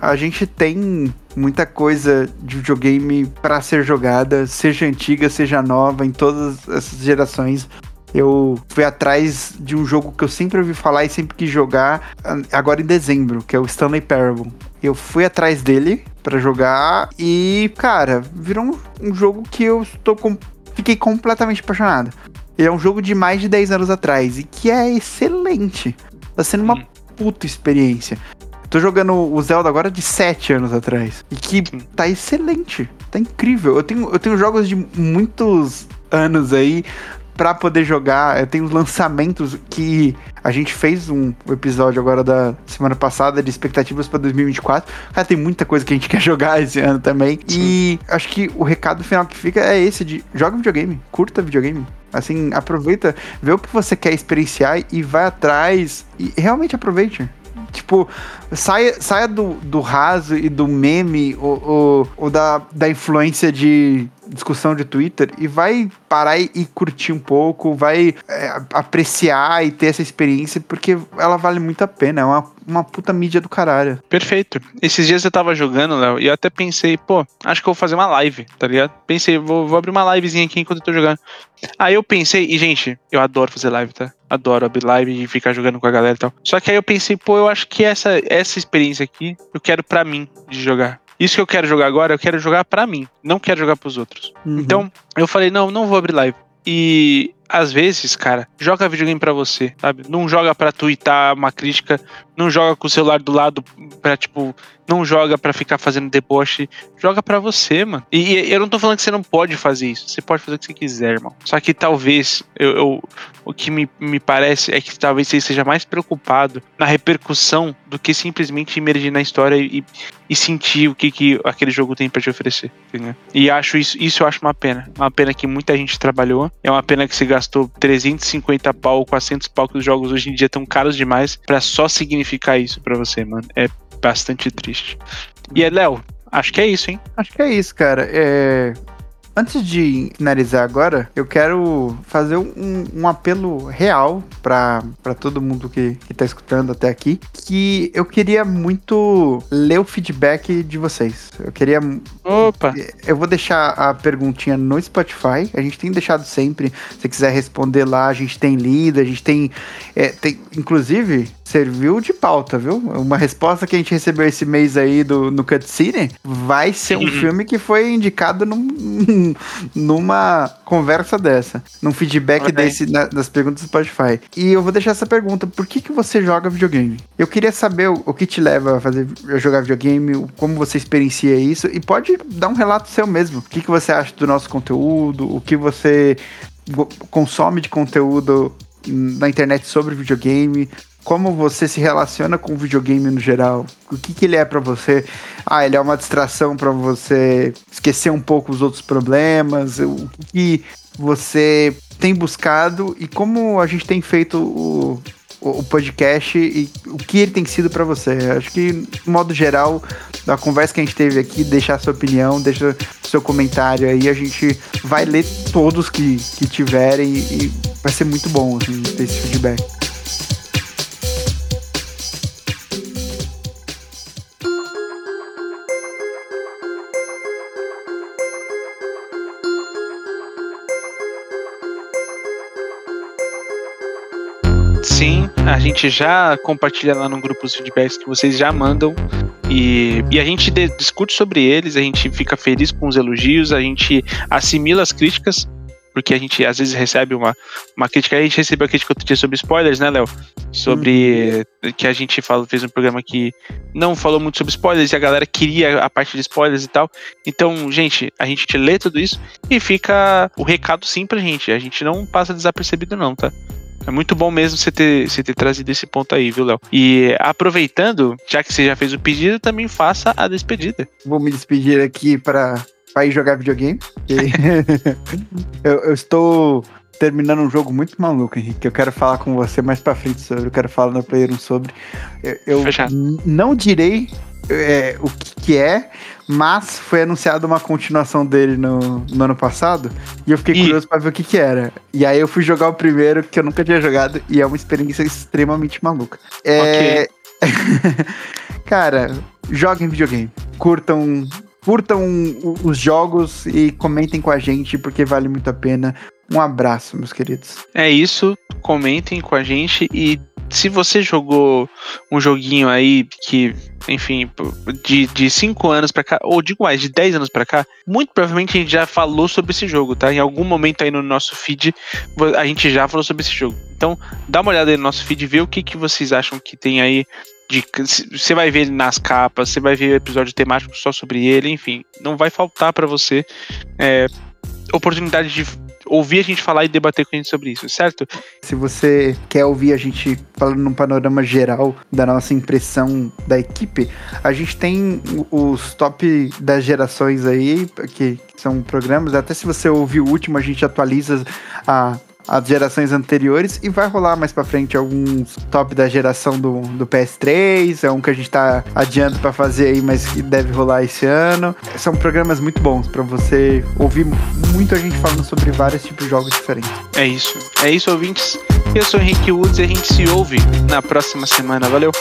a gente tem muita coisa de videogame pra ser jogada, seja antiga, seja nova, em todas essas gerações. Eu fui atrás de um jogo que eu sempre ouvi falar e sempre quis jogar, a- agora em dezembro, que é o Stanley Parable. Eu fui atrás dele pra jogar e, cara, virou um, um jogo que eu estou com- fiquei completamente apaixonado. Ele é um jogo de mais de 10 anos atrás e que é excelente. Tá sendo uma puta experiência. Tô jogando o Zelda agora de 7 anos atrás. E que tá excelente. Tá incrível. Eu tenho, eu tenho jogos de muitos anos aí pra poder jogar. Tenho os lançamentos que a gente fez um episódio agora da semana passada de expectativas pra 2024. Cara, tem muita coisa que a gente quer jogar esse ano também. E acho que o recado final que fica é esse de joga videogame, curta videogame. Assim, aproveita, vê o que você quer experienciar e vai atrás e realmente aproveite. Tipo, saia, saia do, do raso e do meme ou, ou, ou da, da influência de discussão de Twitter e vai parar e, e curtir um pouco, vai é, apreciar e ter essa experiência, porque ela vale muito a pena. É uma, uma puta mídia do caralho. Perfeito. Esses dias eu tava jogando, Léo, e eu até pensei, pô, acho que eu vou fazer uma live, tá ligado? Pensei, vou, vou abrir uma livezinha aqui enquanto eu tô jogando. Aí eu pensei, e gente, eu adoro fazer live, tá? Adoro abrir live e ficar jogando com a galera e tal. Só que aí eu pensei, pô, eu acho que essa, essa experiência aqui eu quero pra mim de jogar. Isso que eu quero jogar agora, eu quero jogar pra mim, não quero jogar pros outros. Uhum. Então, eu falei, não, não vou abrir live. E às vezes, cara, joga videogame pra você, sabe? Não joga pra twittar uma crítica, não joga com o celular do lado pra, tipo, não joga pra ficar fazendo deboche, joga pra você, mano. E, e eu não tô falando que você não pode fazer isso, você pode fazer o que você quiser, irmão. Só que talvez, eu, eu- o que me, me parece é que talvez você esteja mais preocupado na repercussão do que simplesmente emergir na história e, e sentir o que, que aquele jogo tem pra te oferecer, entendeu? E acho isso, isso eu acho uma pena. Uma pena que muita gente trabalhou, é uma pena que você gastou 350 pau, 400 pau, que os jogos hoje em dia estão caros demais pra só significar isso pra você, mano. É bastante triste. E é, Léo, acho que é isso, hein? Acho que é isso, cara. É, Antes de finalizar agora, eu quero fazer um, um apelo real para todo mundo que, que tá escutando até aqui, que eu queria muito ler o feedback de vocês. Eu queria Opa! eu vou deixar a perguntinha no Spotify. A gente tem deixado sempre. Se quiser responder lá, a gente tem lido, a gente tem. é, tem inclusive, serviu de pauta, viu? Uma resposta que a gente recebeu esse mês aí do, no Cutscene vai ser um Uhum. filme que foi indicado num- numa conversa dessa. Num feedback Olha desse na- das perguntas do Spotify. E eu vou deixar essa pergunta: por que, que você joga videogame? Eu queria saber o, o que te leva a fazer a jogar videogame, como você experiencia isso, e pode dar um relato seu mesmo. O que, que você acha do nosso conteúdo, o que você consome de conteúdo na internet sobre videogame. Como você se relaciona com o videogame no geral? O que, que ele é pra você? Ah, ele é uma distração pra você esquecer um pouco os outros problemas? O que, que você tem buscado e como a gente tem feito o, o, o podcast e o que ele tem sido pra você? Acho que, de modo geral, da conversa que a gente teve aqui, deixar sua opinião, deixa seu comentário aí, a gente vai ler todos que, que tiverem e vai ser muito bom assim, ter esse feedback. A gente já compartilha lá no grupo os feedbacks que vocês já mandam. E, e a gente de- discute sobre eles, a gente fica feliz com os elogios, a gente assimila as críticas, porque a gente às vezes recebe uma, uma crítica. A gente recebeu a crítica outro dia sobre spoilers, né, Léo? Sobre que a gente fala, fez um programa que não falou muito sobre spoilers e a galera queria a parte de spoilers e tal. Então, gente, a gente lê tudo isso e fica o recado sim pra gente. A gente não passa desapercebido, não, tá? É muito bom mesmo você ter, você ter trazido esse ponto aí, viu, Léo? E aproveitando, já que você já fez o pedido, também faça a despedida. Vou me despedir aqui para ir jogar videogame. eu, eu estou terminando um jogo muito maluco, Henrique. Eu quero falar com você mais pra frente sobre. Eu quero falar no Player 1 sobre. Eu, eu não direi é, o que, que é, mas foi anunciada uma continuação dele no, no ano passado. E eu fiquei Ih. curioso pra ver o que, que era. E aí eu fui jogar o primeiro, que eu nunca tinha jogado, e é uma experiência extremamente maluca. É... Cara, joguem videogame. Curtam, curtam os jogos e comentem com a gente, porque vale muito a pena. Um abraço, meus queridos. É isso, comentem com a gente e se você jogou um joguinho aí que, enfim, de, de 5 anos pra cá, ou digo mais, de 10 anos pra cá, muito provavelmente a gente já falou sobre esse jogo, tá? Em algum momento aí no nosso feed a gente já falou sobre esse jogo. Então, dá uma olhada aí no nosso feed, vê o que, que vocês acham que tem aí você vai ver ele nas capas, você vai ver episódio temático só sobre ele, enfim, não vai faltar pra você é, oportunidade de ouvir a gente falar e debater com a gente sobre isso, certo? Se você quer ouvir a gente falando num panorama geral da nossa impressão da equipe, a gente tem os top das gerações aí, que são programas. Até se você ouvir o último, a gente atualiza a as gerações anteriores e vai rolar mais para frente alguns top da geração do, do PS3, é um que a gente tá adiando para fazer aí, mas que deve rolar esse ano. São programas muito bons para você ouvir muito a gente falando sobre vários tipos de jogos diferentes. É isso. É isso, ouvintes. Eu sou Henrique Woods e a gente se ouve na próxima semana. Valeu!